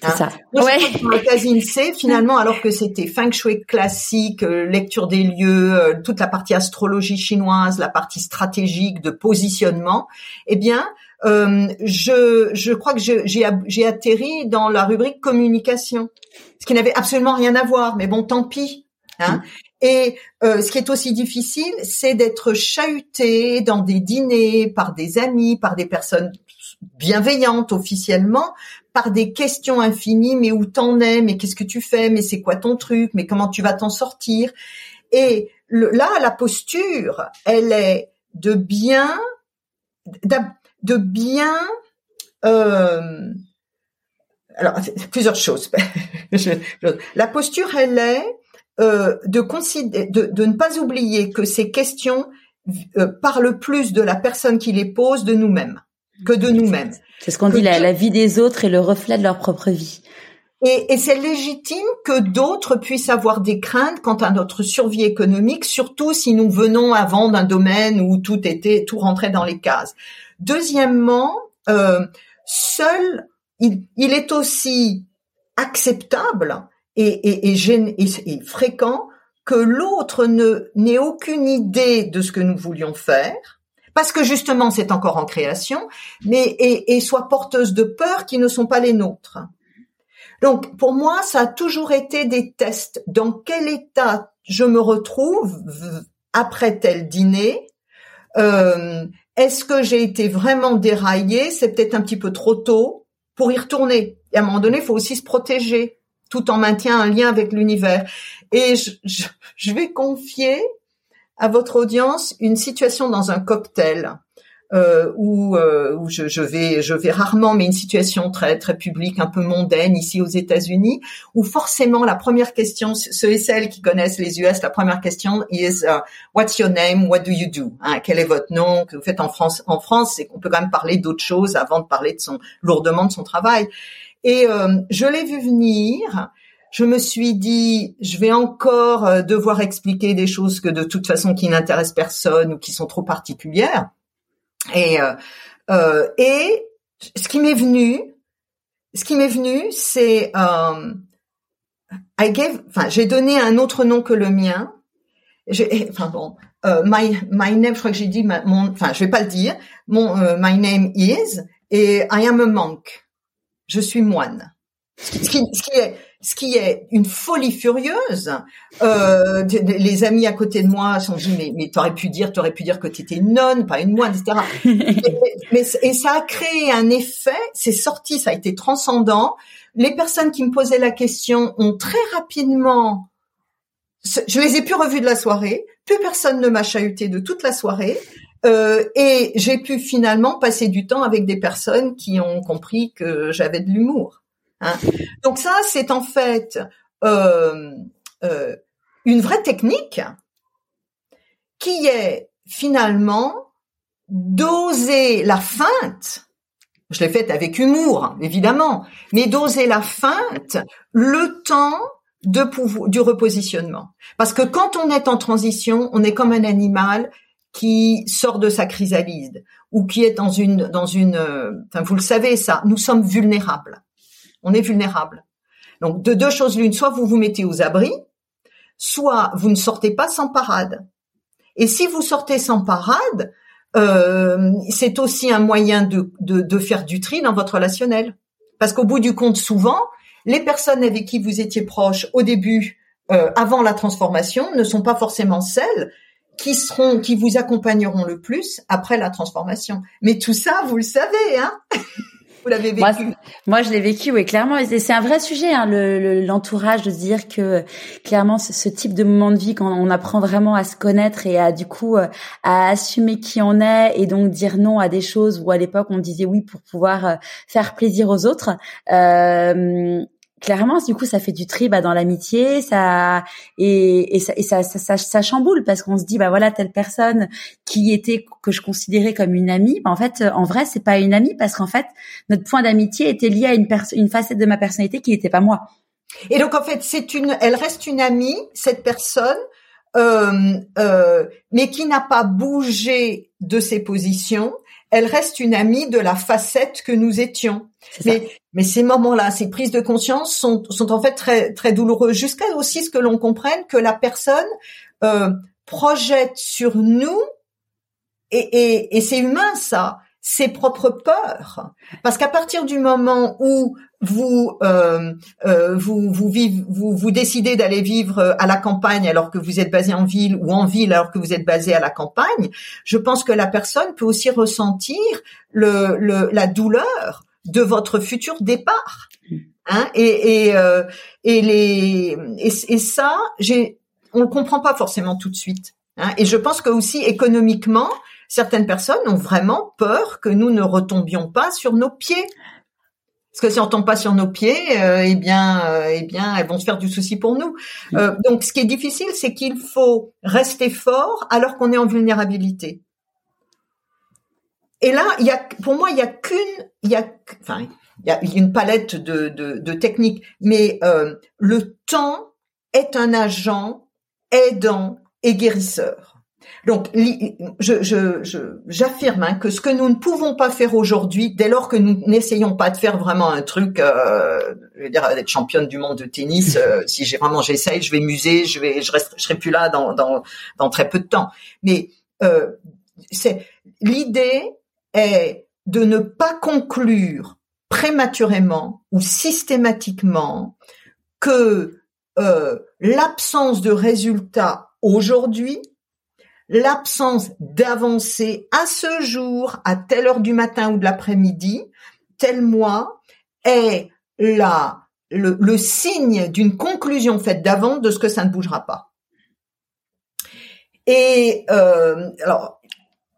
C'est hein. ça. Moi, ouais. je C, finalement, alors que c'était feng shui classique, euh, lecture des lieux, euh, toute la partie astrologie chinoise, la partie stratégique de positionnement, eh bien, euh, je, je crois que j'ai atterri dans la rubrique communication, ce qui n'avait absolument rien à voir, mais bon, tant pis. Hein. Mm. Et euh, ce qui est aussi difficile, c'est d'être chahuté dans des dîners par des amis, par des personnes bienveillantes officiellement, par des questions infinies, mais où t'en es, mais qu'est-ce que tu fais, mais c'est quoi ton truc, mais comment tu vas t'en sortir. Et là, la posture, elle est de bien, de bien. Euh, alors, plusieurs choses. [LAUGHS] la posture, elle est euh, de, de, de, ne pas oublier que ces questions euh, parlent plus de la personne qui les pose de nous-mêmes que de nous-mêmes. C'est ce qu'on dit, la, la, vie des autres est le reflet de leur propre vie. Et, et c'est légitime que d'autres puissent avoir des craintes quant à notre survie économique, surtout si nous venons avant d'un domaine où tout était, tout rentrait dans les cases. Deuxièmement, euh, seul, il, il, est aussi acceptable et, et, et, et fréquent que l'autre ne n'ait aucune idée de ce que nous voulions faire, parce que justement c'est encore en création, mais et, et soit porteuse de peurs qui ne sont pas les nôtres. Donc pour moi, ça a toujours été des tests. Dans quel état je me retrouve après tel dîner? Euh, Est-ce que j'ai été vraiment déraillée? C'est peut-être un petit peu trop tôt pour y retourner. Et à un moment donné, il faut aussi se protéger tout en maintient un lien avec l'univers. Et je, je, vais confier à votre audience une situation dans un cocktail euh, où, euh, où je, je, vais je vais rarement, mais une situation très très publique, un peu mondaine ici aux États-Unis, où forcément la première question, ceux et celles qui connaissent les US, la première question is uh, What's your name? What do you do? Hein, quel est votre nom? Que vous faites en France En France, c'est qu'on peut quand même parler d'autres choses avant de parler de son lourdement de son travail. Et euh, je l'ai vu venir. Je me suis dit, je vais encore euh, devoir expliquer des choses que de toute façon qui n'intéressent personne ou qui sont trop particulières. Et euh, euh et ce qui m'est venu, ce qui m'est venu, c'est euh, I gave, enfin, j'ai donné un autre nom que le mien. Enfin bon, euh, my my name, je crois que j'ai dit mon, enfin, je vais pas le dire. Mon my name is et I am a monk je suis moine. Ce qui, ce qui, est ce qui est une folie furieuse. Euh, les amis à côté de moi sont dit mais, mais t'aurais pu dire t'aurais pu dire que t'étais une nonne, pas une moine, etc. [LAUGHS] mais, et ça a créé un effet. C'est sorti, ça a été transcendant. Les personnes qui me posaient la question ont très rapidement je les ai plus revues de la soirée. Plus personne ne m'a chahuté de toute la soirée. Euh, et j'ai pu finalement passer du temps avec des personnes qui ont compris que j'avais de l'humour. Hein. Donc ça, c'est en fait euh, euh, une vraie technique qui est finalement d'oser la feinte. Je l'ai faite avec humour, évidemment, mais d'oser la feinte le temps du repositionnement. Parce que quand on est en transition, on est comme un animal qui sort de sa chrysalide ou qui est dans une dans une euh, enfin vous le savez ça nous sommes vulnérables on est vulnérables donc de deux choses l'une soit vous vous mettez aux abris soit vous ne sortez pas sans parade. Et si vous sortez sans parade euh, c'est aussi un moyen de, de, de faire du tri dans votre relationnel. Parce qu'au bout du compte souvent les personnes avec qui vous étiez proche au début euh, avant la transformation ne sont pas forcément celles qui seront, qui vous accompagneront le plus après la transformation. Mais tout ça, vous le savez, hein? [LAUGHS] Vous l'avez vécu. Moi, je l'ai vécu, oui, clairement. C'est un vrai sujet, hein, l'entourage, de se dire que clairement, ce, type de moment de vie, quand on apprend vraiment à se connaître et à du coup euh, à assumer qui on est et donc dire non à des choses où à l'époque on disait oui pour pouvoir euh, faire plaisir aux autres. Euh, clairement, du coup, ça fait du tri bah, dans l'amitié, ça et, et, ça, et ça, ça, chamboule parce qu'on se dit bah voilà telle personne qui était que je considérais comme une amie, bah, en fait, en vrai, c'est pas une amie parce qu'en fait, notre point d'amitié était lié à une une facette de ma personnalité qui n'était pas moi. Et donc en fait, c'est une, elle reste une amie cette personne, euh, euh, mais qui n'a pas bougé de ses positions elle reste une amie de la facette que nous étions. Mais, mais ces moments-là, ces prises de conscience sont, sont en fait très, très douloureux, jusqu'à aussi ce que l'on comprenne que la personne euh, projette sur nous, et, et, et c'est humain ça, ses propres peurs. Parce qu'à partir du moment où vous euh, euh, vous vous, vous vous décidez d'aller vivre à la campagne alors que vous êtes basé en ville ou en ville alors que vous êtes basé à la campagne, je pense que la personne peut aussi ressentir le, le la douleur de votre futur départ. Hein et et, euh, et les et ça j'ai on le comprend pas forcément tout de suite. Hein. Et je pense que aussi économiquement, certaines personnes ont vraiment peur que nous ne retombions pas sur nos pieds. Parce que si on tombe pas sur nos pieds, euh, eh bien, euh, eh bien, elles vont se faire du souci pour nous. Euh, donc, ce qui est difficile, c'est qu'il faut rester fort alors qu'on est en vulnérabilité. Et là, il y a, pour moi, il y a qu'une, il y a, enfin, il y a une palette de, de, de techniques, mais le temps est un agent aidant et guérisseur. Donc, je, j'affirme hein, que ce que nous ne pouvons pas faire aujourd'hui, dès lors que nous n'essayons pas de faire vraiment un truc, euh, je veux dire, d'être championne du monde de tennis, euh, [LAUGHS] si j'ai vraiment j'essaye, je vais muser, je vais, je, reste, je serai plus là dans, dans, dans très peu de temps. Mais euh, c'est l'idée est de ne pas conclure prématurément ou systématiquement que euh, l'absence de résultats aujourd'hui l'absence d'avancée à ce jour, à telle heure du matin ou de l'après-midi, tel mois, est la, le, signe d'une conclusion faite d'avant de ce que ça ne bougera pas. Et euh, alors,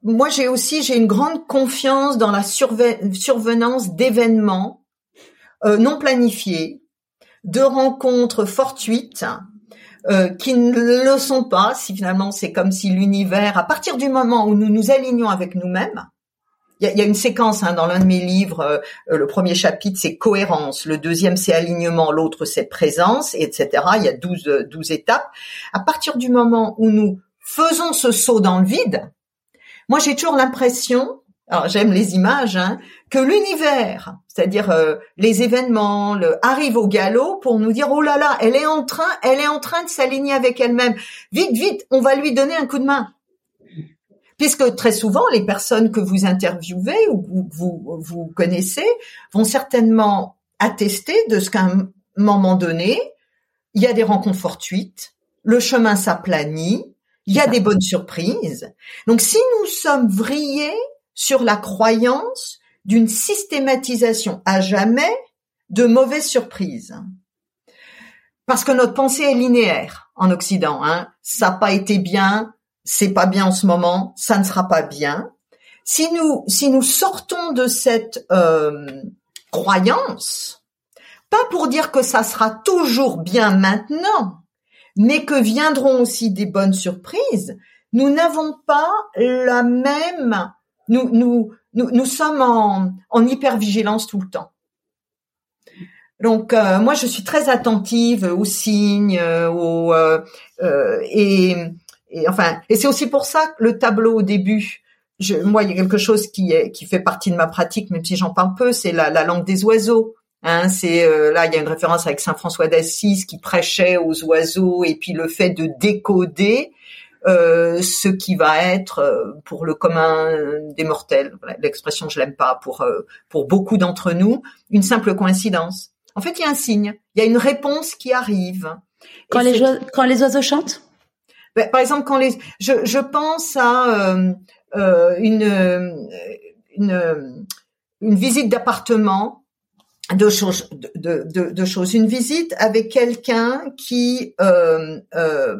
moi j'ai aussi j'ai une grande confiance dans la survenance d'événements euh, non planifiés, de rencontres fortuites euh, qui ne le sont pas, si finalement c'est comme si l'univers, à partir du moment où nous nous alignons avec nous-mêmes, il y a, une séquence hein, dans l'un de mes livres, euh, le premier chapitre c'est cohérence, le deuxième c'est alignement, l'autre c'est présence, etc. Il y a 12, 12 étapes. À partir du moment où nous faisons ce saut dans le vide, moi j'ai toujours l'impression alors j'aime les images, hein, que l'univers, c'est-à-dire euh, les événements, le, arrive au galop pour nous dire oh là là, elle est en train, elle est en train de s'aligner avec elle-même. Vite, vite, on va lui donner un coup de main. Puisque très souvent, les personnes que vous interviewez ou que vous, vous connaissez vont certainement attester de ce qu'à un moment donné, il y a des rencontres fortuites, le chemin s'aplanit, il y a des bonnes surprises. Donc si nous sommes vrillés sur la croyance d'une systématisation à jamais de mauvaises surprises. Parce que notre pensée est linéaire en Occident. Hein. Ça n'a pas été bien, c'est pas bien en ce moment, ça ne sera pas bien. Si nous, si nous sortons de cette euh, croyance, pas pour dire que ça sera toujours bien maintenant, mais que viendront aussi des bonnes surprises, nous n'avons pas la même nous, nous, nous, nous sommes en, en hypervigilance tout le temps. Donc euh, moi je suis très attentive aux signes, euh, aux, euh, euh, et, et, enfin et c'est aussi pour ça que le tableau au début, je, moi il y a quelque chose qui est qui fait partie de ma pratique, même si j'en parle peu, c'est la, la langue des oiseaux. Hein, c'est là il y a une référence avec Saint François d'Assise qui prêchait aux oiseaux et puis le fait de décoder euh, ce qui va être euh, pour le commun des mortels, l'expression je l'aime pas, pour euh, pour beaucoup d'entre nous, une simple coïncidence. En fait, il y a un signe, il y a une réponse qui arrive. Quand les quand les oiseaux chantent? Ben, par exemple, quand les, je, je pense à euh, une, une une visite d'appartement deux choses, de, de, de, choses. Une visite avec quelqu'un qui euh, euh,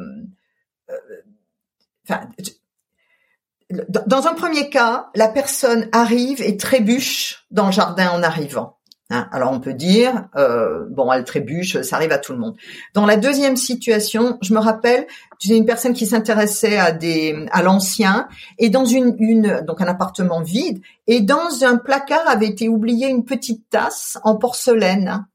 dans un premier cas, la personne arrive et trébuche dans le jardin en arrivant. Hein, alors on peut dire, euh, bon, elle trébuche, ça arrive à tout le monde. Dans la deuxième situation, je me rappelle, j'ai une personne qui s'intéressait à l'ancien, et dans un appartement vide, et dans un placard avait été oubliée une petite tasse en porcelaine,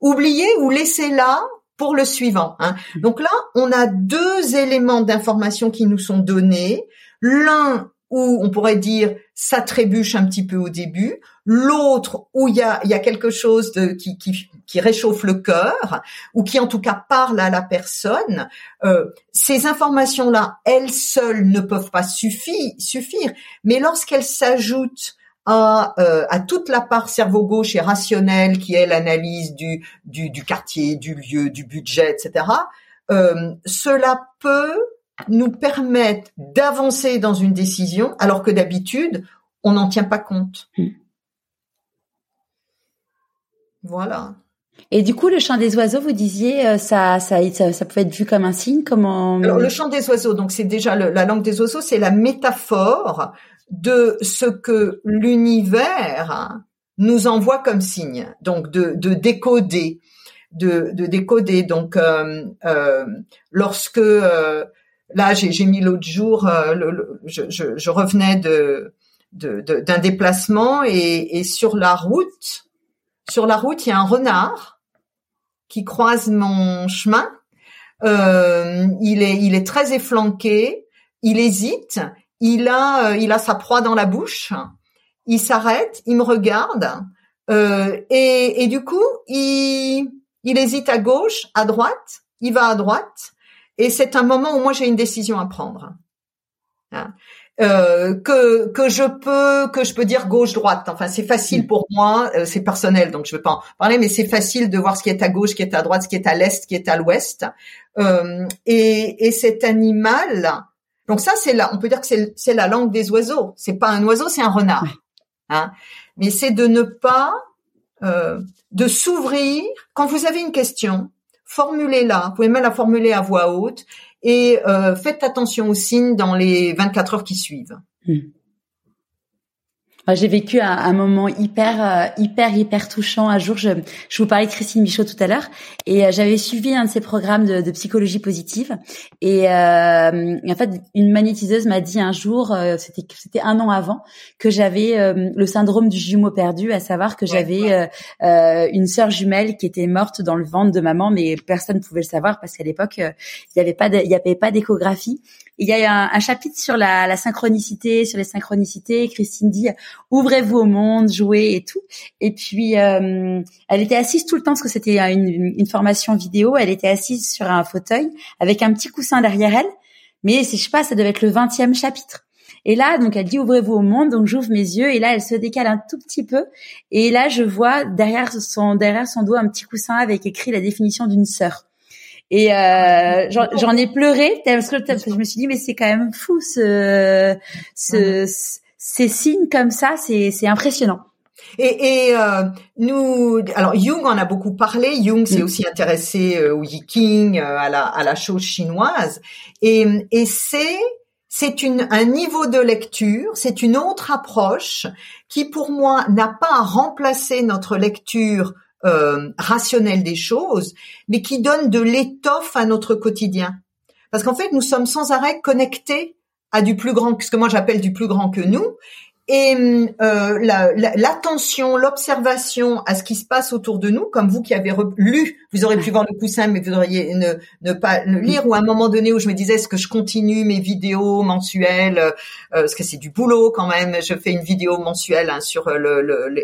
oubliée ou laissée là pour le suivant. Hein. Mmh. Donc là, on a deux éléments d'information qui nous sont donnés. L'un où on pourrait dire ça trébuche un petit peu au début, l'autre où il y a, y a quelque chose de, qui, qui, qui, réchauffe le cœur ou qui en tout cas parle à la personne. Euh, ces informations-là, elles seules ne peuvent pas suffire, suffire mais lorsqu'elles s'ajoutent à, euh, à toute la part cerveau gauche et rationnelle qui est l'analyse du, du, du, quartier, du lieu, du budget, etc. Euh, cela peut nous permettre d'avancer dans une décision alors que d'habitude on n'en tient pas compte. Hmm. Voilà. Et du coup, le chant des oiseaux, vous disiez, euh, ça, ça, ça, pouvait être vu comme un signe, comment Alors, le chant des oiseaux, donc c'est déjà la langue des oiseaux, c'est la métaphore de ce que l'univers nous envoie comme signe, donc de, de décoder, de, de décoder. Donc, euh, euh, lorsque euh, là, j'ai mis l'autre jour, le, je, je, je, revenais de d'un déplacement et, et sur la route, sur la route, il y a un renard qui croise mon chemin. Euh, il est, il est très efflanqué. Il hésite. Il a, euh, il a sa proie dans la bouche. Il s'arrête. Il me regarde. Euh, et, et du coup, il, il hésite à gauche, à droite. Il va à droite. Et c'est un moment où moi j'ai une décision à prendre. Euh, que que je peux que je peux dire gauche droite. Enfin, c'est facile mm. pour moi, euh, c'est personnel, donc je veux pas en parler, mais c'est facile de voir ce qui est à gauche, ce qui est à droite, ce qui est à l'est, ce qui est à l'ouest. Euh, et, et cet animal, donc ça c'est là, on peut dire que c'est c'est la langue des oiseaux. C'est pas un oiseau, c'est un renard. Hein mais c'est de ne pas euh, de s'ouvrir quand vous avez une question, formulez-la. Vous pouvez même la formuler à voix haute et euh, faites attention aux signes dans les 24 heures qui suivent. Hmm. J'ai vécu un, un, moment hyper, euh, hyper, hyper touchant. Un jour, je, je vous parlais de Christine Michaud tout à l'heure, et euh, j'avais suivi un de ses programmes de, de psychologie positive. Et, euh, en fait, une magnétiseuse m'a dit un jour, c'était c'était un an avant, que j'avais le syndrome du jumeau perdu, à savoir que j'avais une sœur jumelle qui était morte dans le ventre de maman, mais personne ne pouvait le savoir parce qu'à l'époque, il n'y avait pas, il y avait pas d'échographie. Il y a un, chapitre sur la, synchronicité, sur les synchronicités. Christine dit ouvrez-vous au monde, jouez et tout. Et puis euh, elle était assise tout le temps parce que c'était une, une, formation vidéo. Elle était assise sur un fauteuil avec un petit coussin derrière elle. Mais je sais pas, ça devait être le vingtième chapitre. Et là, donc elle dit ouvrez-vous au monde. Donc j'ouvre mes yeux et là elle se décale un tout petit peu. Et là je vois derrière son derrière son dos un petit coussin avec écrit la définition d'une sœur. Et euh, j'en ai pleuré parce que, je me suis dit mais c'est quand même fou ce, ce, ces signes comme ça, c'est impressionnant. Et, et euh, nous, alors Jung en a beaucoup parlé. Jung s'est mm. aussi intéressé euh, au Yiking, euh, à la à la chose chinoise, et, et c'est c'est une un niveau de lecture, c'est une autre approche qui pour moi n'a pas à remplacer notre lecture euh, rationnel des choses, mais qui donne de l'étoffe à notre quotidien. Parce qu'en fait, nous sommes sans arrêt connectés à du plus grand, ce que moi j'appelle du plus grand que nous, et euh, l'attention, l'observation à ce qui se passe autour de nous, comme vous qui avez lu, vous aurez pu [LAUGHS] voir le coussin, mais vous auriez ne, ne pas le lire, ou à un moment donné où je me disais, est-ce que je continue mes vidéos mensuelles, euh, parce que c'est du boulot quand même, je fais une vidéo mensuelle hein, sur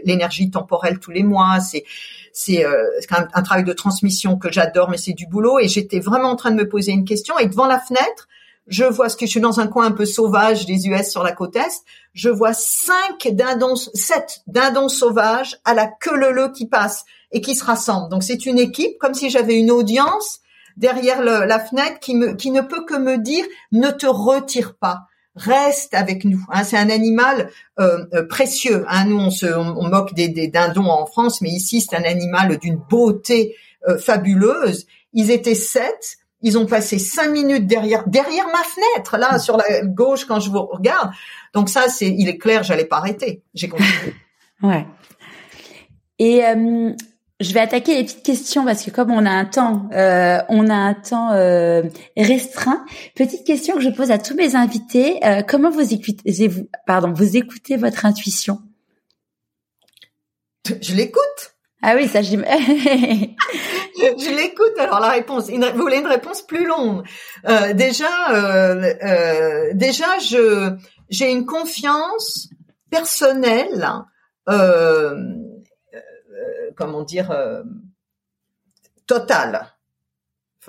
l'énergie temporelle tous les mois, c'est c'est euh, un, travail de transmission que j'adore, mais c'est du boulot, et j'étais vraiment en train de me poser une question, et devant la fenêtre, je vois ce que je suis dans un coin un peu sauvage des US sur la côte est, je vois cinq dindons, sept dindons sauvages à la queue leu qui passent et qui se rassemblent. Donc c'est une équipe, comme si j'avais une audience derrière la fenêtre qui me, qui ne peut que me dire ne te retire pas. Reste avec nous. Hein. c'est un animal euh, euh, précieux. Hein. Nous, on se on, moque des, des, dindons en France, mais ici, c'est un animal d'une beauté euh, fabuleuse. Ils étaient sept ils ont passé cinq minutes derrière derrière ma fenêtre là mm. sur la gauche quand je vous regarde. Donc ça c'est il est clair, j'allais pas arrêter. J'ai compris. [LAUGHS] ouais. Et euh, je vais attaquer les petites questions parce que comme on a un temps, euh, on a un temps euh, restreint. Petite question que je pose à tous mes invités euh, comment vous écoutez, vous, pardon, vous écoutez votre intuition? Je l'écoute. Ah oui, ça je [LAUGHS] je l'écoute. Alors la réponse, vous voulez une réponse plus longue euh, Déjà, euh, euh, déjà, je j'ai une confiance personnelle, euh, comment dire, euh, totale,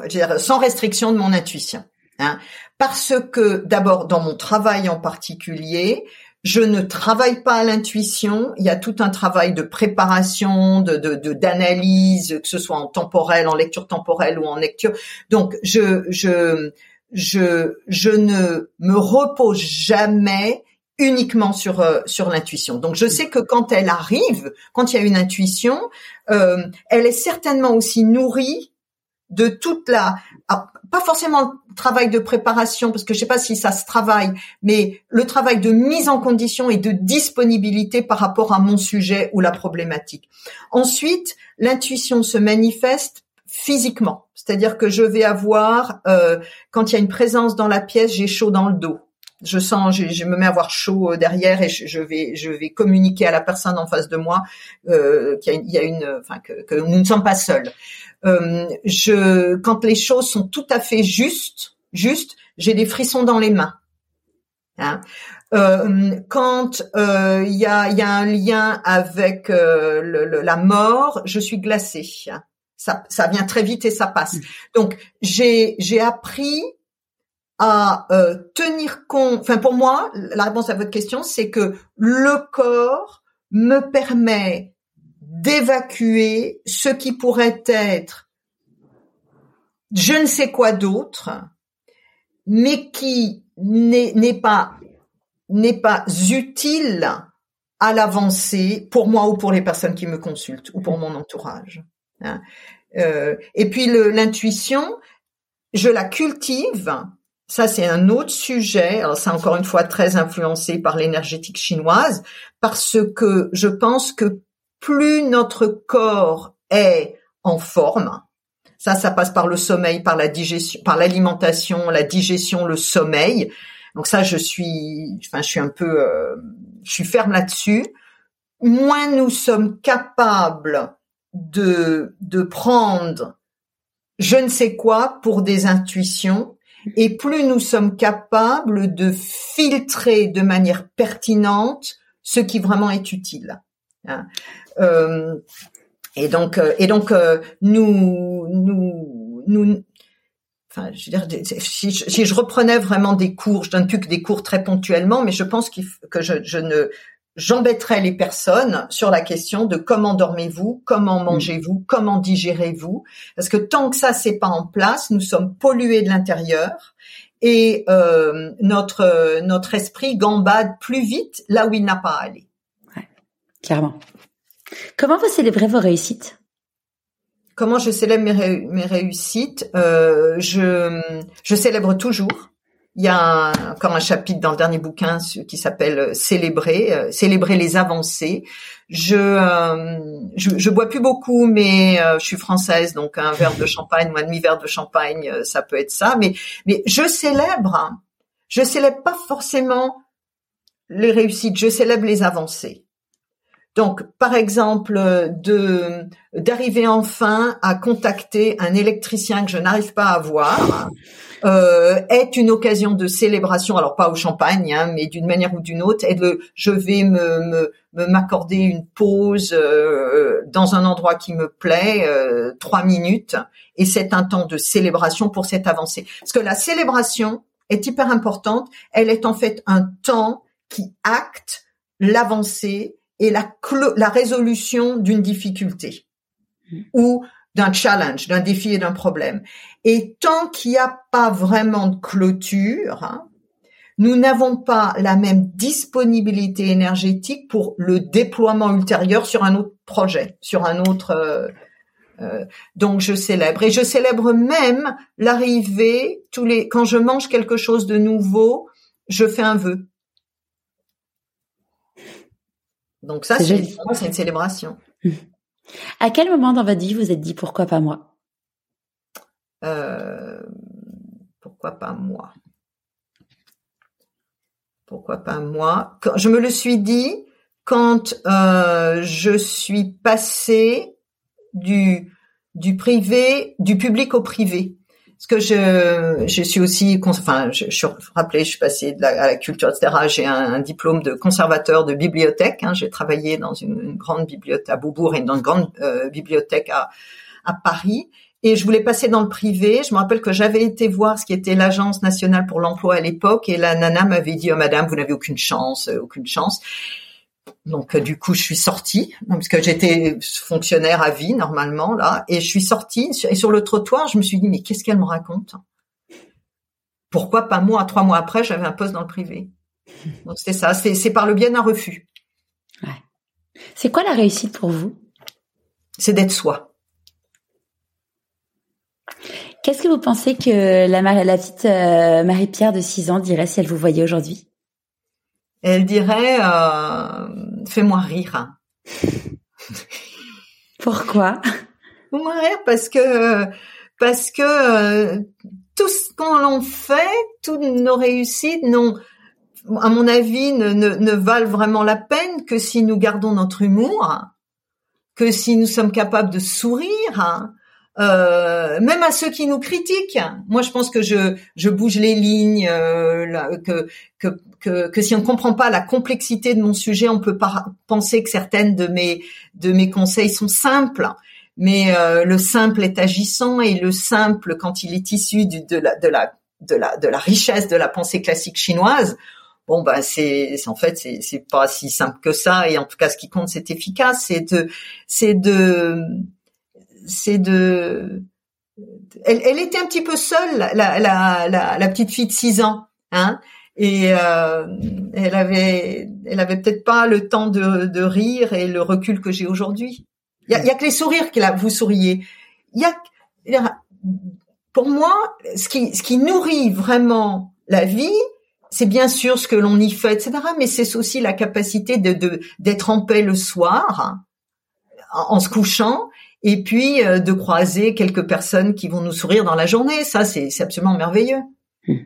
dire, sans restriction de mon intuition. Hein, parce que d'abord dans mon travail en particulier, je ne travaille pas à l'intuition. Il y a tout un travail de préparation, de d'analyse, que ce soit en temporel, en lecture temporelle ou en lecture. Donc, je je je je ne me repose jamais uniquement sur euh, sur l'intuition. Donc je sais que quand elle arrive, quand il y a une intuition, euh, elle est certainement aussi nourrie de toute la ah, pas forcément le travail de préparation parce que je sais pas si ça se travaille, mais le travail de mise en condition et de disponibilité par rapport à mon sujet ou la problématique. Ensuite, l'intuition se manifeste physiquement, c'est-à-dire que je vais avoir euh, quand il y a une présence dans la pièce, j'ai chaud dans le dos je sens, je, me mets à avoir chaud euh, derrière et je, vais, je vais communiquer à la personne en face de moi euh, qu'il y a, une, enfin que, que, nous ne sommes pas seuls. Euh, je, quand les choses sont tout à fait justes, justes, j'ai des frissons dans les mains. Hein. Euh, quand euh, il y, a, y a un lien avec euh, le, la mort, je suis glacée. Ça, ça vient très vite et ça passe. Donc j'ai j'ai appris à euh, tenir compte. Enfin, pour moi, la réponse à votre question, c'est que le corps me permet d'évacuer ce qui pourrait être je ne sais quoi d'autre, mais qui n'est pas n'est pas utile à l'avancée pour moi ou pour les personnes qui me consultent ou pour mon entourage. Hein. Euh, et puis l'intuition, je la cultive ça, c'est un autre sujet. Alors, c'est encore une fois très influencé par l'énergétique chinoise, parce que je pense que plus notre corps est en forme, ça, ça passe par le sommeil, par la digestion, par l'alimentation, la digestion, le sommeil. Donc ça, je suis, enfin, je suis un peu, euh, je suis ferme là-dessus. Moins nous sommes capables de de prendre je ne sais quoi pour des intuitions et plus nous sommes capables de filtrer de manière pertinente ce qui vraiment est utile. Hein. Euh, et donc, euh, et donc, euh, nous, nous, nous, enfin, je veux dire, si je, reprenais vraiment des cours, je donne plus que des cours très ponctuellement, mais je pense que je ne, j'embêterai les personnes sur la question de comment dormez-vous, comment mangez-vous, comment digérez-vous, parce que tant que ça c'est pas en place, nous sommes pollués de l'intérieur et euh, notre notre esprit gambade plus vite là où il n'a pas à aller. Ouais, clairement. Comment vous célébrez vos réussites? Comment je célèbre mes, mes réussites? Euh, Je je célèbre toujours. Il y a encore un chapitre dans le dernier bouquin qui s'appelle euh, Célébrer, euh, célébrer les avancées. Je, euh, je, bois plus beaucoup, mais je suis française, donc un verre de champagne ou un demi verre de champagne, ça peut être ça. Mais mais je célèbre. Hein. Je célèbre pas forcément les réussites, je célèbre les avancées. Donc, par exemple, de d'arriver enfin à contacter un électricien que je n'arrive pas à voir euh, est une occasion de célébration. Alors pas au champagne, hein, mais d'une manière ou d'une autre. Et de, je vais me m'accorder une pause euh, dans un endroit qui me plaît, euh, trois minutes, et c'est un temps de célébration pour cette avancée. Parce que la célébration est hyper importante. Elle est en fait un temps qui acte l'avancée et la, la résolution d'une difficulté mmh. ou d'un challenge, d'un défi et d'un problème. Et tant qu'il n'y a pas vraiment de clôture, hein, nous n'avons pas la même disponibilité énergétique pour le déploiement ultérieur sur un autre projet, sur un autre. Euh, euh, donc je célèbre et je célèbre même l'arrivée tous les quand je mange quelque chose de nouveau, je fais un vœu. Donc ça, c'est une célébration. À quel moment dans votre vie vous êtes dit pourquoi pas moi euh, Pourquoi pas moi? Pourquoi pas moi? Je me le suis dit quand euh, je suis passée du du privé, du public au privé parce que je, je suis aussi, enfin, je, je suis rappelé, je suis passée de la, à la culture, etc. J'ai un, diplôme de conservateur de bibliothèque. Hein. J'ai travaillé dans une, grande bibliothèque à Beaubourg et dans une grande euh, bibliothèque à, à Paris. Et je voulais passer dans le privé. Je me rappelle que j'avais été voir ce qui était l'Agence nationale pour l'emploi à l'époque, et la nana m'avait dit, oh madame, vous n'avez aucune chance, euh, aucune chance. Donc euh, du coup, je suis sortie parce que j'étais fonctionnaire à vie normalement là, et je suis sortie et sur le trottoir, je me suis dit mais qu'est-ce qu'elle me raconte? Pourquoi pas moi? Trois mois après, j'avais un poste dans le privé. Donc c'est ça, c'est par le bien d'un refus. Ouais. C'est quoi la réussite pour vous? C'est d'être soi. Qu'est-ce que vous pensez que la, la petite euh, Marie-Pierre de 6 ans dirait si elle vous voyait aujourd'hui? Elle dirait euh, Fais-moi rire. Pourquoi? Fais-moi rire parce que parce que euh, tout ce qu'on fait, toutes nos réussites, non, à mon avis, ne, ne, ne valent vraiment la peine que si nous gardons notre humour, que si nous sommes capables de sourire, euh, même à ceux qui nous critiquent. Moi, je pense que je, je bouge les lignes, euh, que, que, que, que, si on ne comprend pas la complexité de mon sujet, on peut pas penser que certaines de mes, de mes conseils sont simples. Mais euh, le simple est agissant et le simple, quand il est issu du, de, la, de, la, de, la, de la richesse de la pensée classique chinoise, bon ben c'est en fait c'est pas si simple que ça. Et en tout cas ce qui compte c'est efficace. C'est de c'est de c'est de elle, elle, était un petit peu seule, la, la, la, la petite fille de 6 ans, hein, et euh, elle avait, elle avait peut-être pas le temps de, de rire et le recul que j'ai aujourd'hui. Il y a, y a, que les sourires là vous souriez. Il y a, pour moi, ce qui, ce qui nourrit vraiment la vie, c'est bien sûr ce que l'on y fait, etc. Mais c'est aussi la capacité de d'être en paix le soir, en, en se couchant, et puis euh, de croiser quelques personnes qui vont nous sourire dans la journée. Ça, c'est absolument merveilleux. Hmm.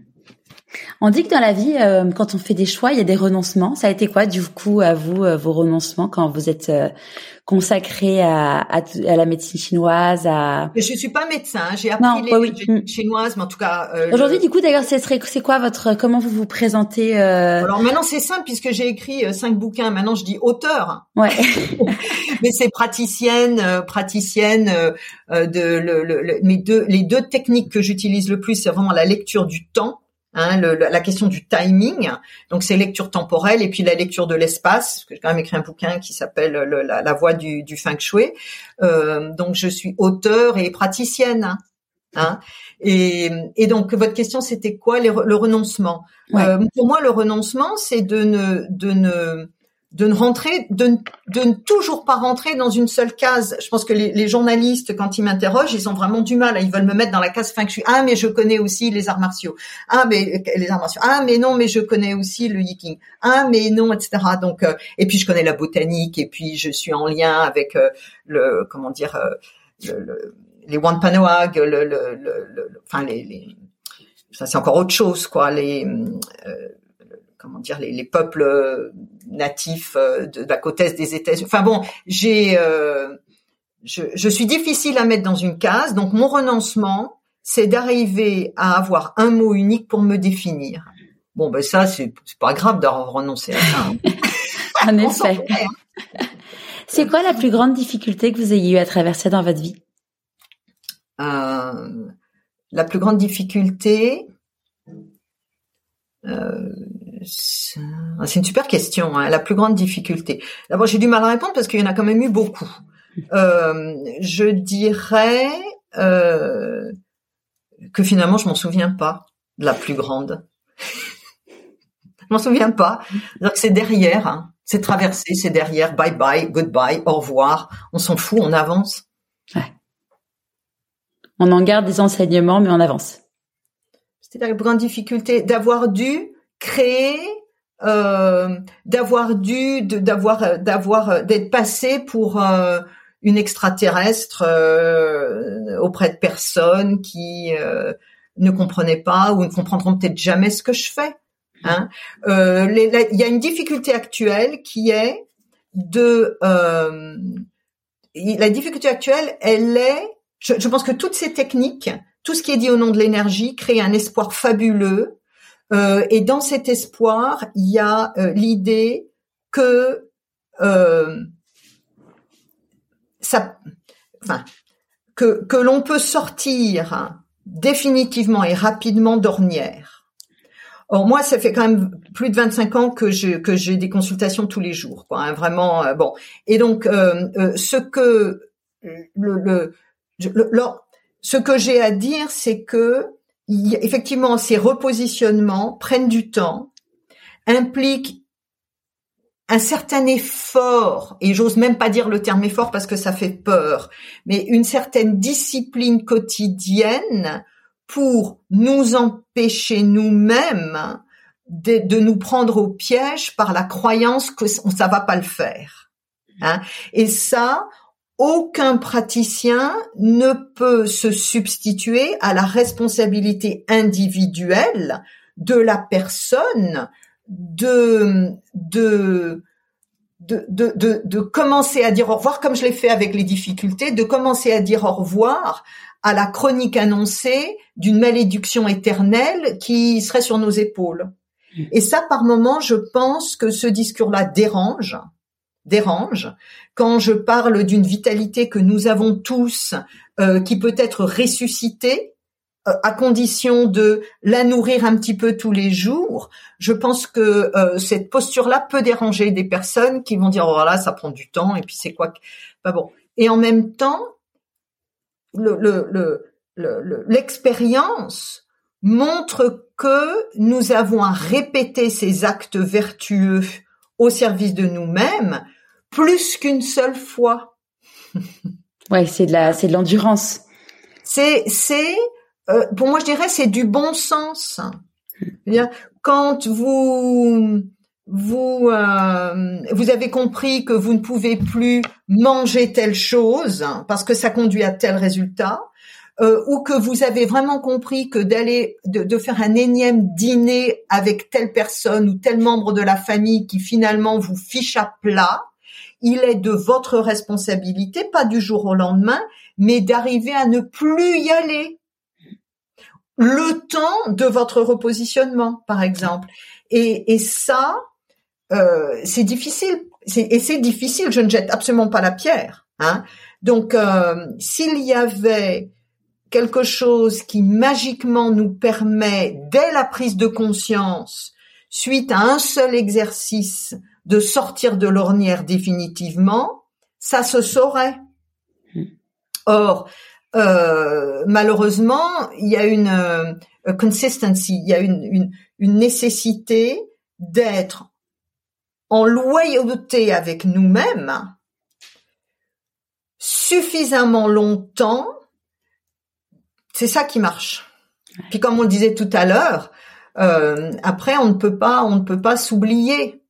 On dit que dans la vie, euh, quand on fait des choix, il y a des renoncements. Ça a été quoi, du coup, à vous, euh, vos renoncements quand vous êtes consacré à, à, à, la médecine chinoise à... Je suis pas médecin, hein. j'ai appris les oui. Mm. chinoises, mais en tout cas... Euh, Aujourd'hui, du coup, d'ailleurs, c'est quoi votre... Comment vous vous présentez euh... Alors maintenant, c'est simple, puisque j'ai écrit euh, cinq bouquins, maintenant je dis auteur. Ouais. [LAUGHS] mais c'est praticienne, euh, praticienne de... Le, le, mes deux, les deux techniques que j'utilise le plus, c'est vraiment la lecture du temps Hein, le, la question du timing, donc c'est lecture temporelle et puis la lecture de l'espace. J'ai quand même écrit un bouquin qui s'appelle la, la, voie du, du feng shui. Euh, donc je suis auteur et praticienne. Hein, et, et, donc votre question c'était quoi le renoncement? Euh, Pour moi le renoncement c'est de ne de ne de ne rentrer, de, de, ne toujours pas rentrer dans une seule case. Je pense que les, les journalistes, quand ils m'interrogent, ils ont vraiment du mal. Ils veulent me mettre dans la case fin que je suis. Ah, mais je connais aussi les arts martiaux. Ah, mais les arts martiaux. Ah, mais non, mais je connais aussi le yiking. Ah, mais non, etc. Donc, euh, et puis je connais la botanique. Et puis je suis en lien avec euh, le, comment dire, euh, le, le, les Wampanoag, le, le, le, enfin les, les ça c'est encore autre chose, quoi. Les comment dire les, les, peuples natifs euh, de, la côte est des États-Unis. Enfin bon, j'ai euh, je, je, suis difficile à mettre dans une case, donc mon renoncement, c'est d'arriver à avoir un mot unique pour me définir. Bon, ben ça, c'est pas grave d'avoir renoncé à ça. Hein. [LAUGHS] en effet. Hein. C'est quoi la plus grande difficulté que vous ayez eu à traverser dans votre vie? Euh, La plus grande difficulté, euh, c'est une super question. Hein, la plus grande difficulté. D'abord, j'ai du mal à répondre parce qu'il y en a quand même eu beaucoup. Euh, je dirais euh, que finalement, je m'en souviens pas de la plus grande. [LAUGHS] je m'en souviens pas. C'est derrière. Hein. C'est traversé, c'est derrière. Bye bye, goodbye, au revoir. On s'en fout, on avance. Ouais. On en garde des enseignements, mais on avance. C'était la plus grande difficulté d'avoir dû créer, euh, d'avoir dû, d'avoir, d'avoir, d'être passé pour euh, une extraterrestre euh, auprès de personnes qui ne comprenaient pas ou ne comprendront peut-être jamais ce que je fais. Hein. il y a une difficulté actuelle qui est de la difficulté actuelle, elle est, je, je, pense que toutes ces techniques, tout ce qui est dit au nom de l'énergie, crée un espoir fabuleux euh, et dans cet espoir, il y a euh, l'idée que euh, ça, enfin, que, que l'on peut sortir définitivement et rapidement d'ornière. Or moi, ça fait quand même plus de 25 ans que je que j'ai des consultations tous les jours, quoi. Hein, vraiment bon. Et donc, ce que le, le, le ce que j'ai à dire, c'est que effectivement, ces repositionnements prennent du temps. implique un certain effort, et j'ose même pas dire le terme effort parce que ça fait peur, mais une certaine discipline quotidienne pour nous empêcher nous-mêmes de, de, nous prendre au piège par la croyance que ça va pas le faire. Hein. Et ça, aucun praticien ne peut se substituer à la responsabilité individuelle de la personne de, de, de, de, de, commencer à dire au revoir, comme je l'ai fait avec les difficultés, de commencer à dire au revoir à la chronique annoncée d'une malédiction éternelle qui serait sur nos épaules. Mm. Et ça, par moment, je pense que ce discours-là dérange, dérange. Quand je parle d'une vitalité que nous avons tous, euh, qui peut être ressuscitée, euh, à condition de la nourrir un petit peu tous les jours, je pense que euh, cette posture-là peut déranger des personnes qui vont dire oh là ça prend du temps et puis c'est quoi pas bon. Et en même temps, le, le, l'expérience montre que nous avons à répéter ces actes vertueux au service de nous-mêmes plus qu'une seule fois. ouais, c'est de la, c'est de l'endurance. C'est, c'est, euh, pour moi, je dirais, c'est du bon sens. Quand vous, vous, euh, vous avez compris que vous ne pouvez plus manger telle chose parce que ça conduit à tel résultat, euh, ou que vous avez vraiment compris que d'aller de, de, faire un énième dîner avec telle personne ou tel membre de la famille qui finalement vous fiche à plat, il est de votre responsabilité, pas du jour au lendemain, mais d'arriver à ne plus y aller. Le temps de votre repositionnement, par exemple. Et, et ça, euh, c'est difficile. Et c'est difficile. Je ne jette absolument pas la pierre. Hein. Donc, euh, s'il y avait quelque chose qui magiquement nous permet, dès la prise de conscience, suite à un seul exercice, de sortir de l'ornière définitivement, ça se saurait. Hmm. Or, euh, malheureusement, il y a une euh, consistency, il y a une, une, une nécessité d'être en loyauté avec nous-mêmes suffisamment longtemps. C'est ça qui marche. Puis comme on le disait tout à l'heure, euh, après on ne peut pas, on ne peut pas s'oublier.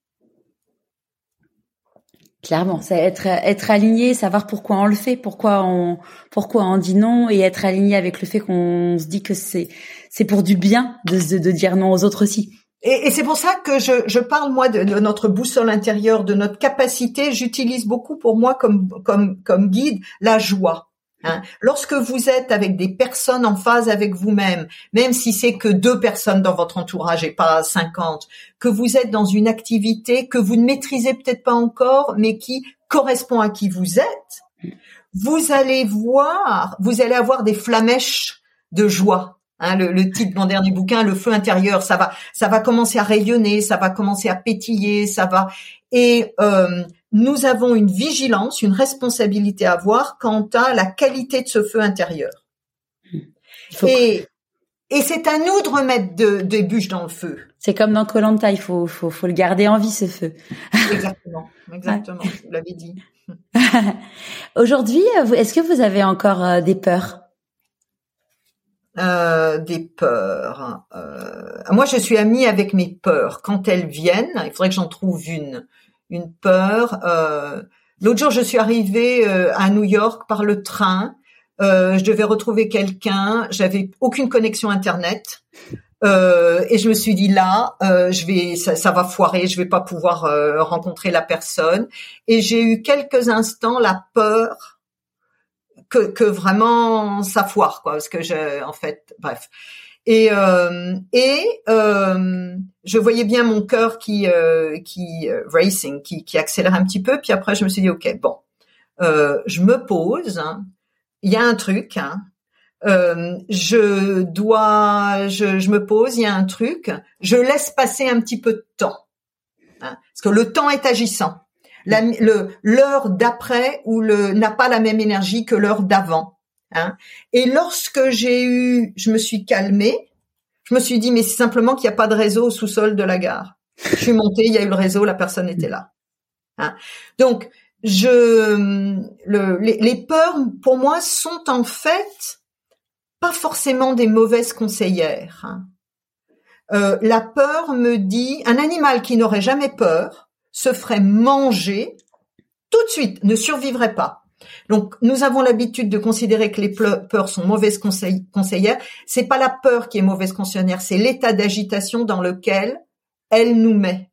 Clairement, c'est être être aligné, savoir pourquoi on le fait, pourquoi on pourquoi on dit non et être aligné avec le fait qu'on se dit que c'est c'est pour du bien de, de, dire non aux autres aussi. Et, et c'est pour ça que je, je parle moi de, de, notre boussole intérieure, de notre capacité. J'utilise beaucoup pour moi comme comme comme guide la joie. Hein. Lorsque vous êtes avec des personnes en phase avec vous-même, même si c'est que deux personnes dans votre entourage et pas 50, que vous êtes dans une activité que vous ne maîtrisez peut-être pas encore, mais qui correspond à qui vous êtes, vous allez voir, vous allez avoir des flamèches de joie. Hein, le, titre de mon dernier bouquin, le feu intérieur, ça va, ça va commencer à rayonner, ça va commencer à pétiller, ça va. Et euh, nous avons une vigilance, une responsabilité à avoir quant à la qualité de ce feu intérieur. Et, et c'est à nous de remettre de, des bûches dans le feu. C'est comme dans Colanta, il faut, faut, faut le garder en vie ce feu. Exactement, exactement. Vous l'avez dit. [LAUGHS] Aujourd'hui, est-ce que vous avez encore euh, des peurs? Euh, Des peurs. Euh, moi, je suis amie avec mes peurs. Quand elles viennent, il faudrait que j'en trouve une une peur. Euh, L'autre jour, je suis arrivée euh, à New York par le train. Euh, je devais retrouver quelqu'un. J'avais aucune connexion internet. Euh, et je me suis dit là, euh, je vais, ça, ça, va foirer, je vais pas pouvoir euh, rencontrer la personne. Et j'ai eu quelques instants la peur que, que vraiment ça foire, quoi, parce que je, en fait, bref. Et euh, et euh, je voyais bien mon cœur qui euh, qui racing, qui qui accélère un petit peu. Puis après, je me suis dit ok, bon, je me pose. Hein. Il y a un truc. Hein. je dois, je, je, me pose. Il y a un truc. Je laisse passer un petit peu de temps, hein, parce que le temps est agissant. l'heure d'après ou le n'a pas la même énergie que l'heure d'avant. Hein. Et lorsque j'ai eu, je me suis calmée, je me suis dit mais c'est simplement qu'il n'y a pas de réseau au sous-sol de la gare. Je suis montée, il y a eu le réseau, la personne était là. Hein. Donc, je, le, les, les, peurs, pour moi, sont en fait pas forcément des mauvaises conseillères. Hein. Euh, la peur me dit, un animal qui n'aurait jamais peur se ferait manger tout de suite, ne survivrait pas. Donc, nous avons l'habitude de considérer que les peurs sont mauvaises conseillères. C'est pas la peur qui est mauvaise conseillère, c'est l'état d'agitation dans lequel elle nous met.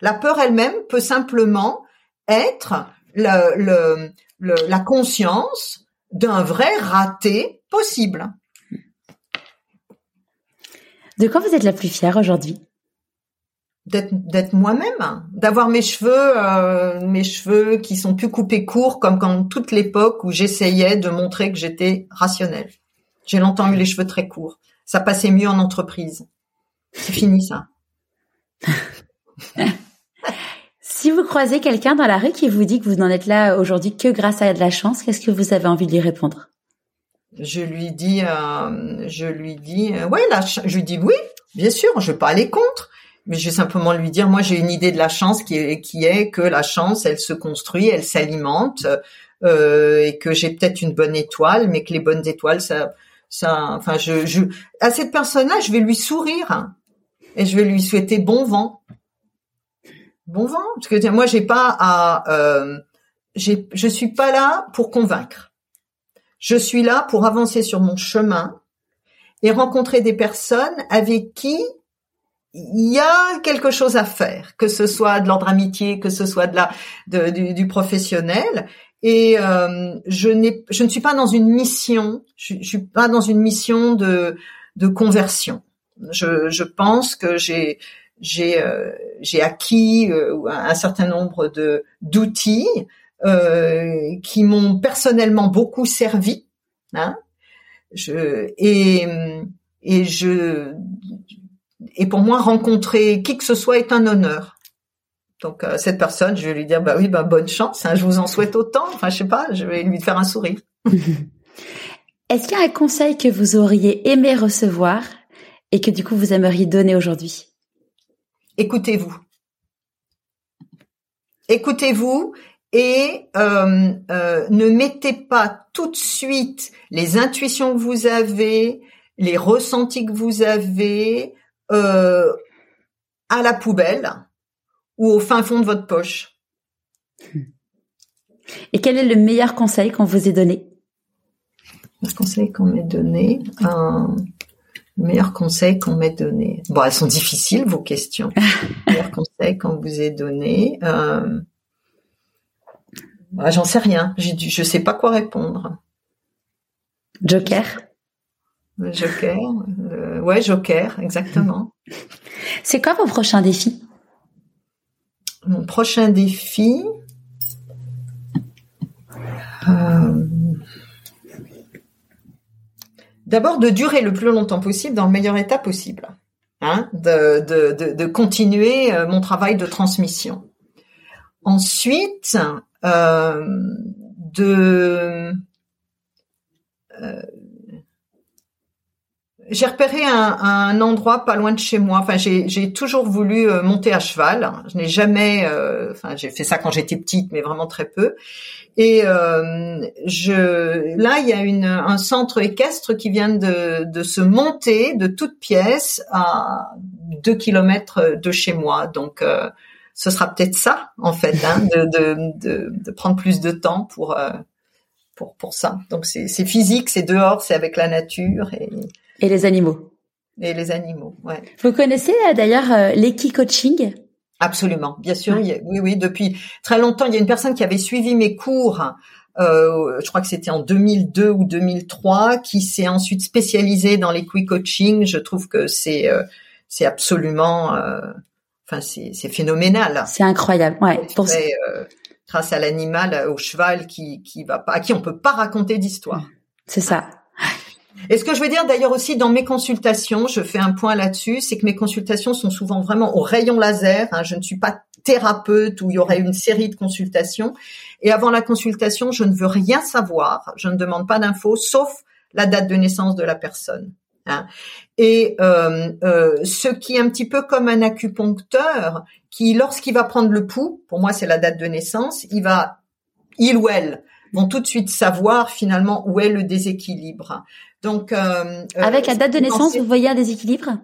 La peur elle-même peut simplement être la conscience d'un vrai raté possible. De quoi vous êtes la plus fière aujourd'hui? D'être moi-même, d'avoir mes cheveux, euh, mes cheveux qui sont plus coupés courts, comme quand toute l'époque où j'essayais de montrer que j'étais rationnelle. J'ai longtemps eu les cheveux très courts. Ça passait mieux en entreprise. C'est fini ça. [LAUGHS] si vous croisez quelqu'un dans la rue qui vous dit que vous n'en êtes là aujourd'hui que grâce à de la chance, qu'est-ce que vous avez envie de lui répondre? Je lui dis, euh, je lui dis, euh, ouais, là, je lui dis oui, bien sûr, je vais pas aller contre mais je vais simplement lui dire, moi j'ai une idée de la chance qui est, qui est que la chance, elle se construit, elle s'alimente, euh, et que j'ai peut-être une bonne étoile, mais que les bonnes étoiles, ça, ça, enfin, je, je, à cette personne-là, je vais lui sourire hein, et je vais lui souhaiter bon vent, bon vent, parce que moi j'ai pas à, euh, j'ai, je suis pas là pour convaincre, je suis là pour avancer sur mon chemin et rencontrer des personnes avec qui il y a quelque chose à faire, que ce soit de l'ordre amitié, que ce soit de la de, du, du, professionnel. Et euh, je n'ai, je ne suis pas dans une mission. Je, suis pas dans une mission de de conversion. Je, je pense que j'ai j'ai euh, j'ai acquis euh, un certain nombre de d'outils euh, qui m'ont personnellement beaucoup servi. Hein je et et je et pour moi, rencontrer qui que ce soit est un honneur. Donc euh, cette personne, je vais lui dire bah oui, bah bonne chance. Hein, je vous en souhaite autant. Enfin, je sais pas, je vais lui faire un sourire. [LAUGHS] Est-ce qu'il y a un conseil que vous auriez aimé recevoir et que du coup vous aimeriez donner aujourd'hui? Écoutez-vous. Écoutez-vous et euh, euh, ne mettez pas tout de suite les intuitions que vous avez, les ressentis que vous avez, euh, à la poubelle ou au fin fond de votre poche. Et quel est le meilleur conseil qu'on vous ait donné? Le conseil qu'on m'ait donné, un le meilleur conseil qu'on m'ait donné. Bon, elles sont difficiles vos questions. [LAUGHS] le meilleur conseil qu'on vous ait donné. Euh... J'en sais rien. Je sais pas quoi répondre. Joker? Joker, euh, ouais, Joker, exactement. C'est quoi vos prochains défis? Mon prochain défi, euh, d'abord de durer le plus longtemps possible dans le meilleur état possible, hein, de, de, de, continuer euh, mon travail de transmission. Ensuite, euh, de euh, j'ai repéré un, un, endroit pas loin de chez moi. Enfin, j'ai toujours voulu euh, monter à cheval. Je n'ai jamais. Euh, enfin, j'ai fait ça quand j'étais petite, mais vraiment très peu. Et euh, je, là, il y a une, un centre équestre qui vient de, de se monter de toutes pièces à deux kilomètres de chez moi. Donc, euh, ce sera peut-être ça, en fait, hein, de, de, de, de, prendre plus de temps pour pour pour ça. Donc, c'est physique, c'est dehors, c'est avec la nature et et les animaux. Et les animaux, ouais. Vous connaissez euh, d'ailleurs euh, l'équi-coaching? Absolument, bien sûr. oui, oui, depuis très longtemps, il y a une personne qui avait suivi mes cours. Euh, je crois que c'était en 2002 ou 2003, qui s'est ensuite spécialisée dans l'équi-coaching. Je trouve que c'est euh, c'est absolument, euh, enfin c'est c'est phénoménal. C'est incroyable, ouais. Pour... grâce à l'animal, au cheval qui qui va pas, à qui on peut pas raconter d'histoire. C'est ça. Et ce que je veux dire d'ailleurs aussi dans mes consultations, je fais un point là-dessus, c'est que mes consultations sont souvent vraiment au rayon laser. Hein, je ne suis pas thérapeute où il y aurait une série de consultations. Et avant la consultation, je ne veux rien savoir. Je ne demande pas d'infos, sauf la date de naissance de la personne. Hein. Et euh, euh, ce qui est un petit peu comme un acupuncteur, qui lorsqu'il va prendre le pouls, pour moi c'est la date de naissance, il va, il ou elle vont tout de suite savoir finalement où est le déséquilibre. Donc euh, avec la date de naissance, vous voyez un déséquilibre?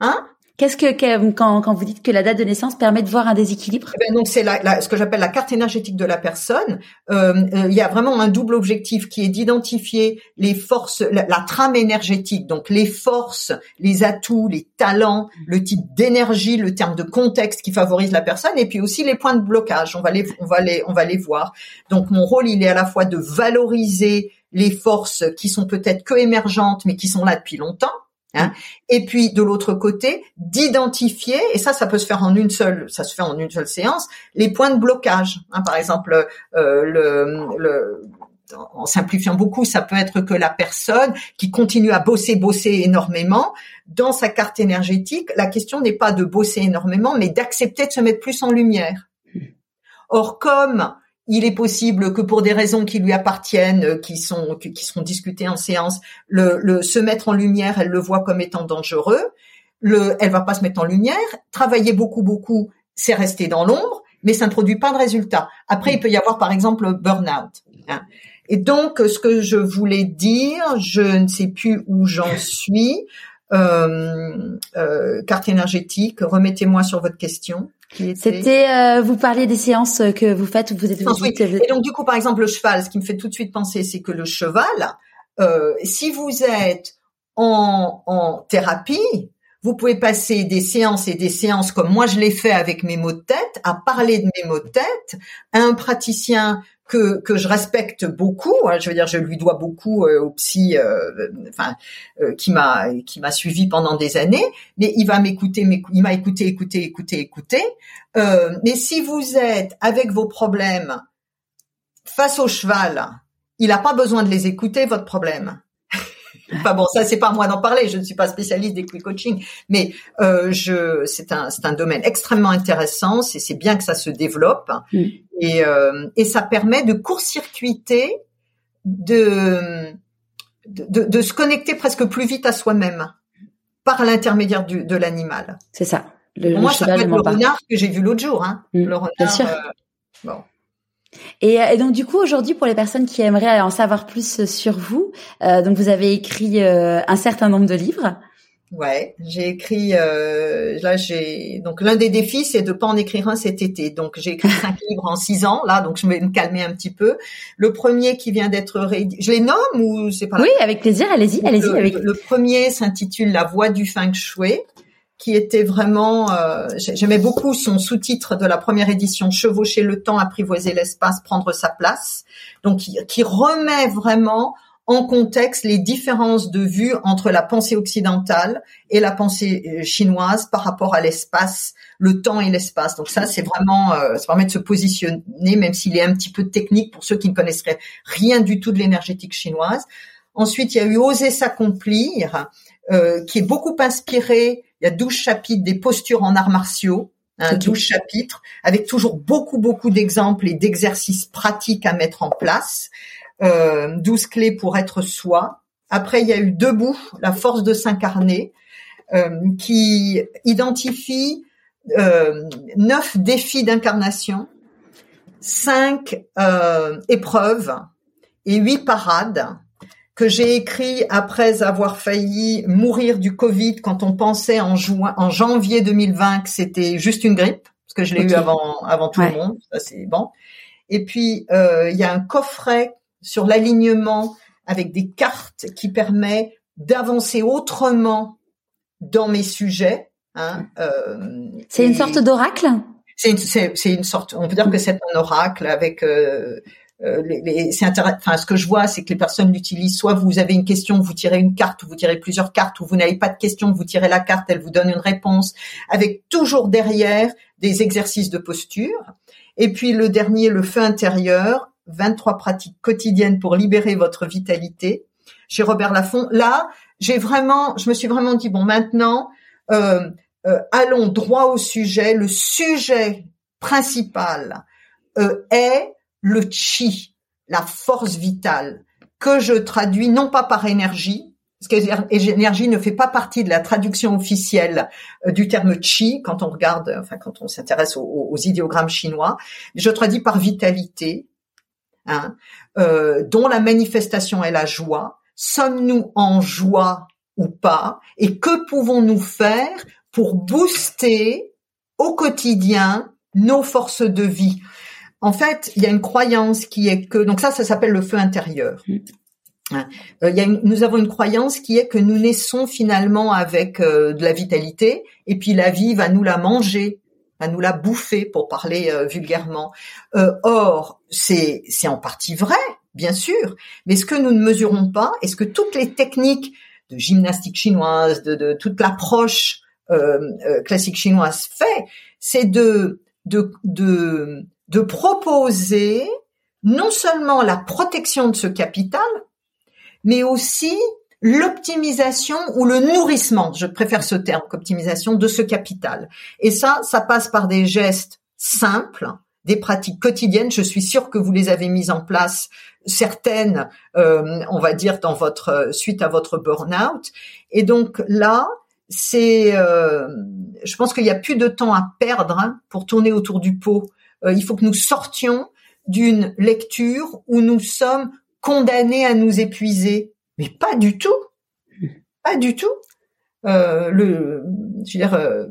Hein? Qu'est-ce que, quand, quand vous dites que la date de naissance permet de voir un déséquilibre? Eh ben Donc c'est la, ce que j'appelle la carte énergétique de la personne. Euh, euh, il y a vraiment un double objectif qui est d'identifier les forces, la, trame énergétique, donc les forces, les atouts, les talents, le type d'énergie, le terme de contexte qui favorise la personne, et puis aussi les points de blocage. On va les, on va les, on va les voir. Donc mon rôle, il est à la fois de valoriser les forces qui sont peut-être que émergentes, mais qui sont là depuis longtemps Hein. Et puis de l'autre côté, d'identifier, et ça, ça peut se faire en une seule, ça se fait en une seule séance, les points de blocage. Hein. Par exemple, euh, le, le, en simplifiant beaucoup, ça peut être que la personne qui continue à bosser, bosser énormément, dans sa carte énergétique, la question n'est pas de bosser énormément, mais d'accepter de se mettre plus en lumière. Mmh. Or, comme il est possible que pour des raisons qui lui appartiennent, euh, qui sont qui seront discutées en séance, le, le, se mettre en lumière, elle le voit comme étant dangereux. Le, elle va pas se mettre en lumière. Travailler beaucoup beaucoup, c'est rester dans l'ombre, mais ça ne produit pas de résultat. Après, il peut y avoir par exemple burn-out. Hein. Et donc, ce que je voulais dire, je ne sais plus où j'en suis. Euh, euh, carte énergétique, remettez-moi sur votre question. C'était, euh, vous parliez des séances que vous faites vous êtes. Vous Et donc du coup, par exemple, le cheval, ce qui me fait tout de suite penser, c'est que le cheval, euh, si vous êtes en, en thérapie, vous pouvez passer des séances et des séances comme moi je l'ai fait avec mes mots de tête, à parler de mes mots de tête. Un praticien que, je respecte beaucoup. Hein, je veux dire, je lui dois beaucoup euh, au psy, euh, euh, qui m'a qui m'a suivi pendant des années. Mais il va m'écouter, il m'a écouté, écouté, écouté, écouté. mais si vous êtes avec vos problèmes face au cheval, il n'a pas besoin de les écouter votre problème. Enfin bon, ça c'est pas moi d'en parler. Je ne suis pas spécialiste des quick coaching, mais euh, je c'est un c'est un domaine extrêmement intéressant. C'est c'est bien que ça se développe mm. et euh, et ça permet de court-circuiter, de, de de se connecter presque plus vite à soi-même par l'intermédiaire du de l'animal. C'est ça. Le, moi, ça peut être le renard que j'ai vu l'autre jour. Hein. Mm. le renard. Bien sûr. Euh, bon. Et, et, donc du coup aujourd'hui pour les personnes qui aimeraient en savoir plus sur vous, euh, donc vous avez écrit euh, un certain nombre de livres. Ouais, j'ai écrit euh, là j'ai donc l'un des défis c'est de pas en écrire un cet été. Donc j'ai écrit [LAUGHS] cinq livres en six ans là, donc je vais me calmer un petit peu. Le premier qui vient d'être réédité, je les nomme ou c'est pas Oui, avec plaisir, allez-y, allez-y. Avec... Le, premier s'intitule La voix du feng shui qui était vraiment, euh, j'aimais beaucoup son sous-titre de la première édition, chevaucher le temps, apprivoiser l'espace, prendre sa place. Donc, qui, remet vraiment en contexte les différences de vue entre la pensée occidentale et la pensée euh, chinoise par rapport à l'espace, le temps et l'espace. Donc ça, c'est vraiment, euh, ça permet de se positionner, même s'il est un petit peu technique pour ceux qui ne connaisseraient rien du tout de l'énergétique chinoise. Ensuite, il y a eu Oser s'accomplir, euh, qui est beaucoup inspiré il y a 12 chapitres des postures en arts martiaux, hein, 12 chapitres, avec toujours beaucoup, beaucoup d'exemples et d'exercices pratiques à mettre en place. Euh, 12 clés pour être soi. Après, il y a eu Debout, la force de s'incarner, euh, qui identifie euh, neuf défis d'incarnation, cinq euh, épreuves et huit parades que j'ai écrit après avoir failli mourir du Covid quand on pensait en juin, en janvier 2020 que c'était juste une grippe, parce que je l'ai eu avant, avant tout le monde. Ça c'est bon. Et puis euh, il y a un coffret sur l'alignement avec des cartes qui permet d'avancer autrement dans mes sujets. Hein, euh, c'est une sorte d'oracle? C'est une, une, sorte. On peut dire que c'est un oracle avec euh, euh, les, c'est enfin ce que je vois c'est que les personnes l'utilisent. Soit vous avez une question vous tirez une carte ou vous tirez plusieurs cartes ou vous n'avez pas de question vous tirez la carte elle vous donne une réponse avec toujours derrière des exercices de posture. Et puis le dernier le feu intérieur 23 pratiques quotidiennes pour libérer votre vitalité. Chez Robert Laffont là j'ai vraiment je me suis vraiment dit bon maintenant euh, euh, allons droit au sujet. Le sujet principal est le chi, la force vitale, que je traduis non pas par énergie, parce que énergie ne fait pas partie de la traduction officielle euh, du terme chi quand on regarde, enfin quand on s'intéresse aux, idéogrammes chinois. Je traduis par vitalité, hein, euh, dont la manifestation est la joie. Sommes-nous en joie ou pas? Et que pouvons-nous faire pour booster au quotidien nos forces de vie? En fait, il y a une croyance qui est que donc ça, ça s'appelle le feu intérieur. Mm. Hein. Euh, il y a nous avons une croyance qui est que nous naissons finalement avec euh, de la vitalité et puis la vie va nous la manger, va nous la bouffer pour parler euh, vulgairement. or, c'est c'est en partie vrai, bien sûr, mais ce que nous ne mesurons pas, est-ce que toutes les techniques de gymnastique chinoise, de, de toute l'approche classique chinoise fait, c'est de, de de de proposer non seulement la protection de ce capital, mais aussi l'optimisation ou le nourrissement, je préfère ce terme qu'optimisation, de ce capital. Et ça, ça passe par des gestes simples, des pratiques quotidiennes. Je suis sûre que vous les avez mises en place, certaines, euh, on va dire, dans votre suite à votre burn-out. Et donc là, c'est, euh, je pense qu'il n'y a plus de temps à perdre hein, pour tourner autour du pot. Euh, il faut que nous sortions d'une lecture où nous sommes condamnés à nous épuiser. Mais pas du tout. Pas du tout. Euh, le, je veux dire, euh,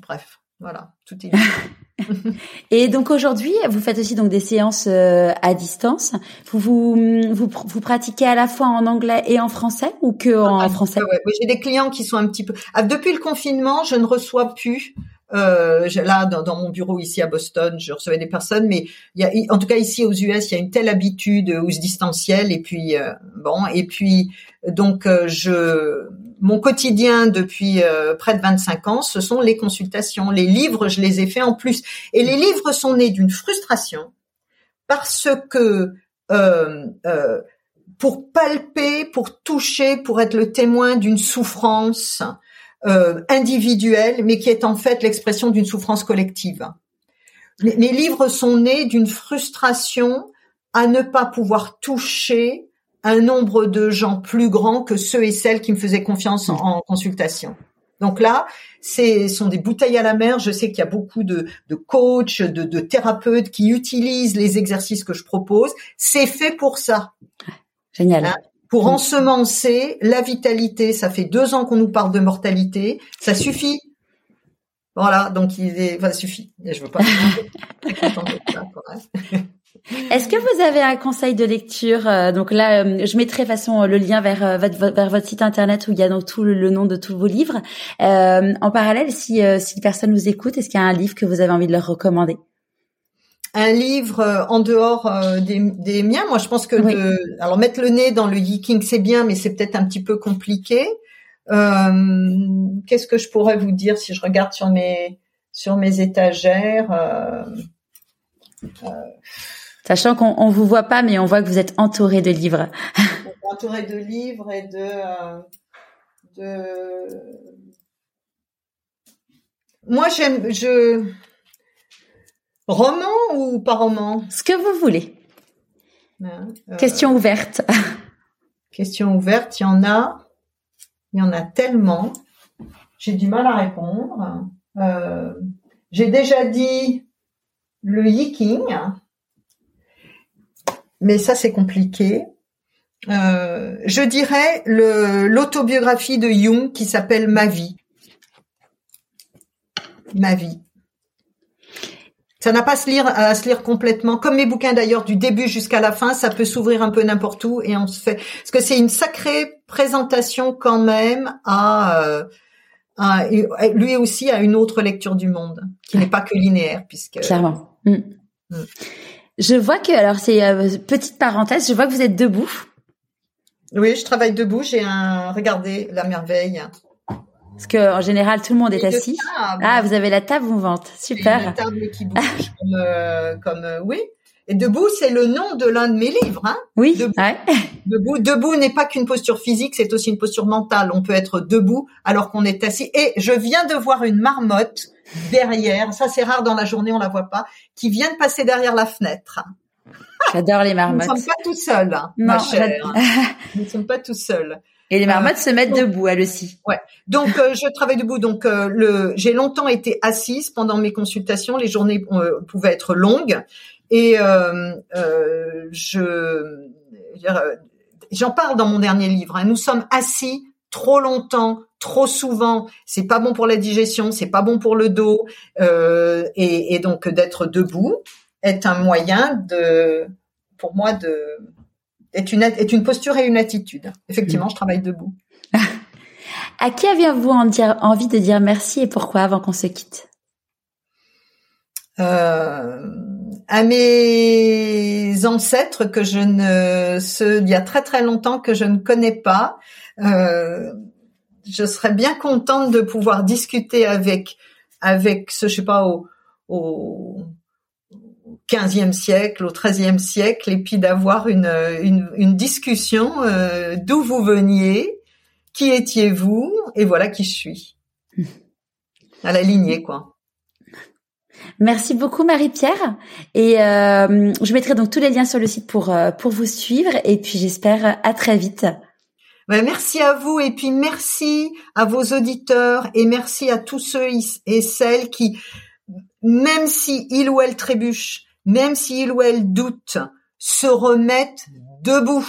bref, voilà, tout est. [LAUGHS] [LAUGHS] et donc aujourd'hui, vous faites aussi donc des séances euh, à distance. Vous, vous, vous vous pratiquez à la fois en anglais et en français ou que en ah, français? ouais, J'ai des clients qui sont un petit peu. Ah, depuis le confinement, je ne reçois plus euh, là, dans, dans, mon bureau ici à Boston, je recevais des personnes, mais y a, en tout cas ici aux US, il y a une telle habitude où se distanciel et puis euh, bon, et puis donc euh, je, mon quotidien depuis euh, près de 25 ans, ce sont les consultations, les livres, je les ai faits en plus, et les livres sont nés d'une frustration parce que pour palper, pour toucher, pour être le témoin d'une souffrance euh, individuelle, mais qui est en fait l'expression d'une souffrance collective. Mes, livres sont nés d'une frustration à ne pas pouvoir toucher un nombre de gens plus grand que ceux et celles qui me faisaient confiance en, consultation. Donc là, ce sont des bouteilles à la mer. Je sais qu'il y a beaucoup de, de coachs, de, de, thérapeutes qui utilisent les exercices que je propose. C'est fait pour ça. Génial. Hein pour ensemencer la vitalité. Ça fait deux ans qu'on nous parle de mortalité. Ça suffit. Voilà, donc il est, enfin, suffit. Je veux pas. [LAUGHS] Est-ce que vous avez un conseil de lecture euh, Donc là, euh, je mettrai de façon le lien vers, euh, votre, vers votre site internet où il y a donc tout le, nom de tous vos livres. en parallèle, si, si personne nous écoute, est-ce qu'il y a un livre que vous avez envie de leur recommander? Un livre euh, en dehors euh, des, miens. Moi, je pense que de, alors mettre le nez dans le yiking, c'est bien, mais c'est peut-être un petit peu compliqué. Euh, qu'est-ce que je pourrais vous dire si je regarde sur mes sur mes étagères Sachant qu'on on vous voit pas, mais on voit que vous êtes entouré de livres. [LAUGHS] entouré de livres et de de. Moi, j'aime je Roman ou pas roman? Ce que vous voulez. Hein, euh, Question ouverte. [LAUGHS] Question ouverte, il y en a, il y en a tellement. J'ai du mal à répondre. Euh, j'ai déjà dit le yiking, mais ça c'est compliqué. Euh, je dirais l'autobiographie de Jung qui s'appelle Ma vie. Ma vie. Ça n'a pas à se lire à se lire complètement. Comme mes bouquins d'ailleurs, du début jusqu'à la fin, ça peut s'ouvrir un peu n'importe où et on se fait. Parce que c'est une sacrée présentation quand même à, euh, à, lui aussi à une autre lecture du monde qui n'est pas que linéaire puisque. Clairement. Mm. Mm. Je vois que alors c'est euh, petite parenthèse, je vois que vous êtes debout. Oui, je travaille debout. J'ai un regardez la merveille. Parce que en général, tout le monde est assis. Ah, vous avez la table mouvante. Super. La table qui bouge comme, euh, comme euh, oui. Et debout, c'est le nom de l'un de mes livres. Hein oui. Debout, [LAUGHS] debout, debout n'est pas qu'une posture physique, c'est aussi une posture mentale. On peut être debout alors qu'on est assis. Et je viens de voir une marmotte derrière. Ça, c'est rare dans la journée, on la voit pas, qui vient de passer derrière la fenêtre. J'adore les marmottes. Nous ne sommes pas tout seuls, hein, ma chère. Nous ne sommes pas tout seuls. Et les marmottes se mettent debout, elles aussi. Ouais. Donc je travaille debout. Donc le, j'ai longtemps été assise pendant mes consultations. Les journées pouvaient être longues et je j'en parle dans mon dernier livre. Hein. Nous sommes assis trop longtemps, trop souvent. C'est pas bon pour la digestion, c'est pas bon pour le dos, euh, et, et, donc d'être debout est un moyen de, pour moi, de est une est une posture et une attitude. Effectivement, je travaille debout. [LAUGHS] à qui aviez-vous envie de dire merci et pourquoi avant qu'on se quitte? Euh, à mes ancêtres que je ne, ce, il y a très très longtemps que je ne connais pas. Euh, je serais bien contente de pouvoir discuter avec avec ce, je sais pas, au, au 15e siècle, au 13e siècle, et puis d'avoir une, une, une, discussion euh, d'où vous veniez, qui étiez-vous, et voilà qui je suis. À la lignée, quoi. Merci beaucoup Marie-Pierre et euh, je mettrai donc tous les liens sur le site pour euh, pour vous suivre et puis j'espère à très vite. Ben, merci à vous et puis merci à vos auditeurs et merci à tous ceux et celles qui, même si il ou elle trébuche, même si il ou elle doute, se remettent debout.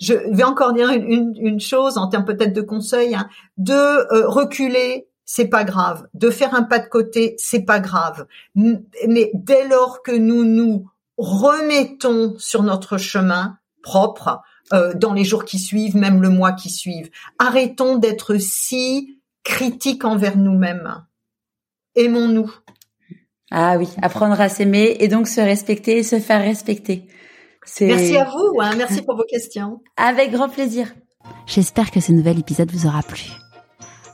Je vais encore dire une, une, chose en termes peut-être de conseil, hein, de euh, reculer, c'est pas grave. De faire un pas de côté, c'est pas grave. Mais dès lors que nous nous remettons sur notre chemin propre, euh, dans les jours qui suivent, même le mois qui suivent, arrêtons d'être si critiques envers nous-mêmes. Aimons-nous. Ah oui, apprendre à s'aimer et donc se respecter et se faire respecter. Merci à vous, hein, merci pour vos questions. Avec grand plaisir. J'espère que ce nouvel épisode vous aura plu.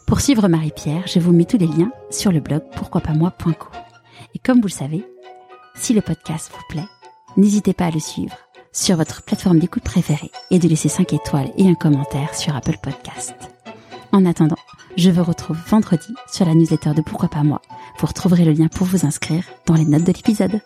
Pour suivre Marie-Pierre, je vous mets tous les liens sur le blog pourquoipasmoi.co. Et comme vous le savez, si le podcast vous plaît, n'hésitez pas à le suivre sur votre plateforme d'écoute préférée et de laisser 5 étoiles et un commentaire sur Apple Podcast. En attendant, je vous retrouve vendredi sur la newsletter de Pourquoi pas moi. Vous retrouverez le lien pour vous inscrire dans les notes de l'épisode.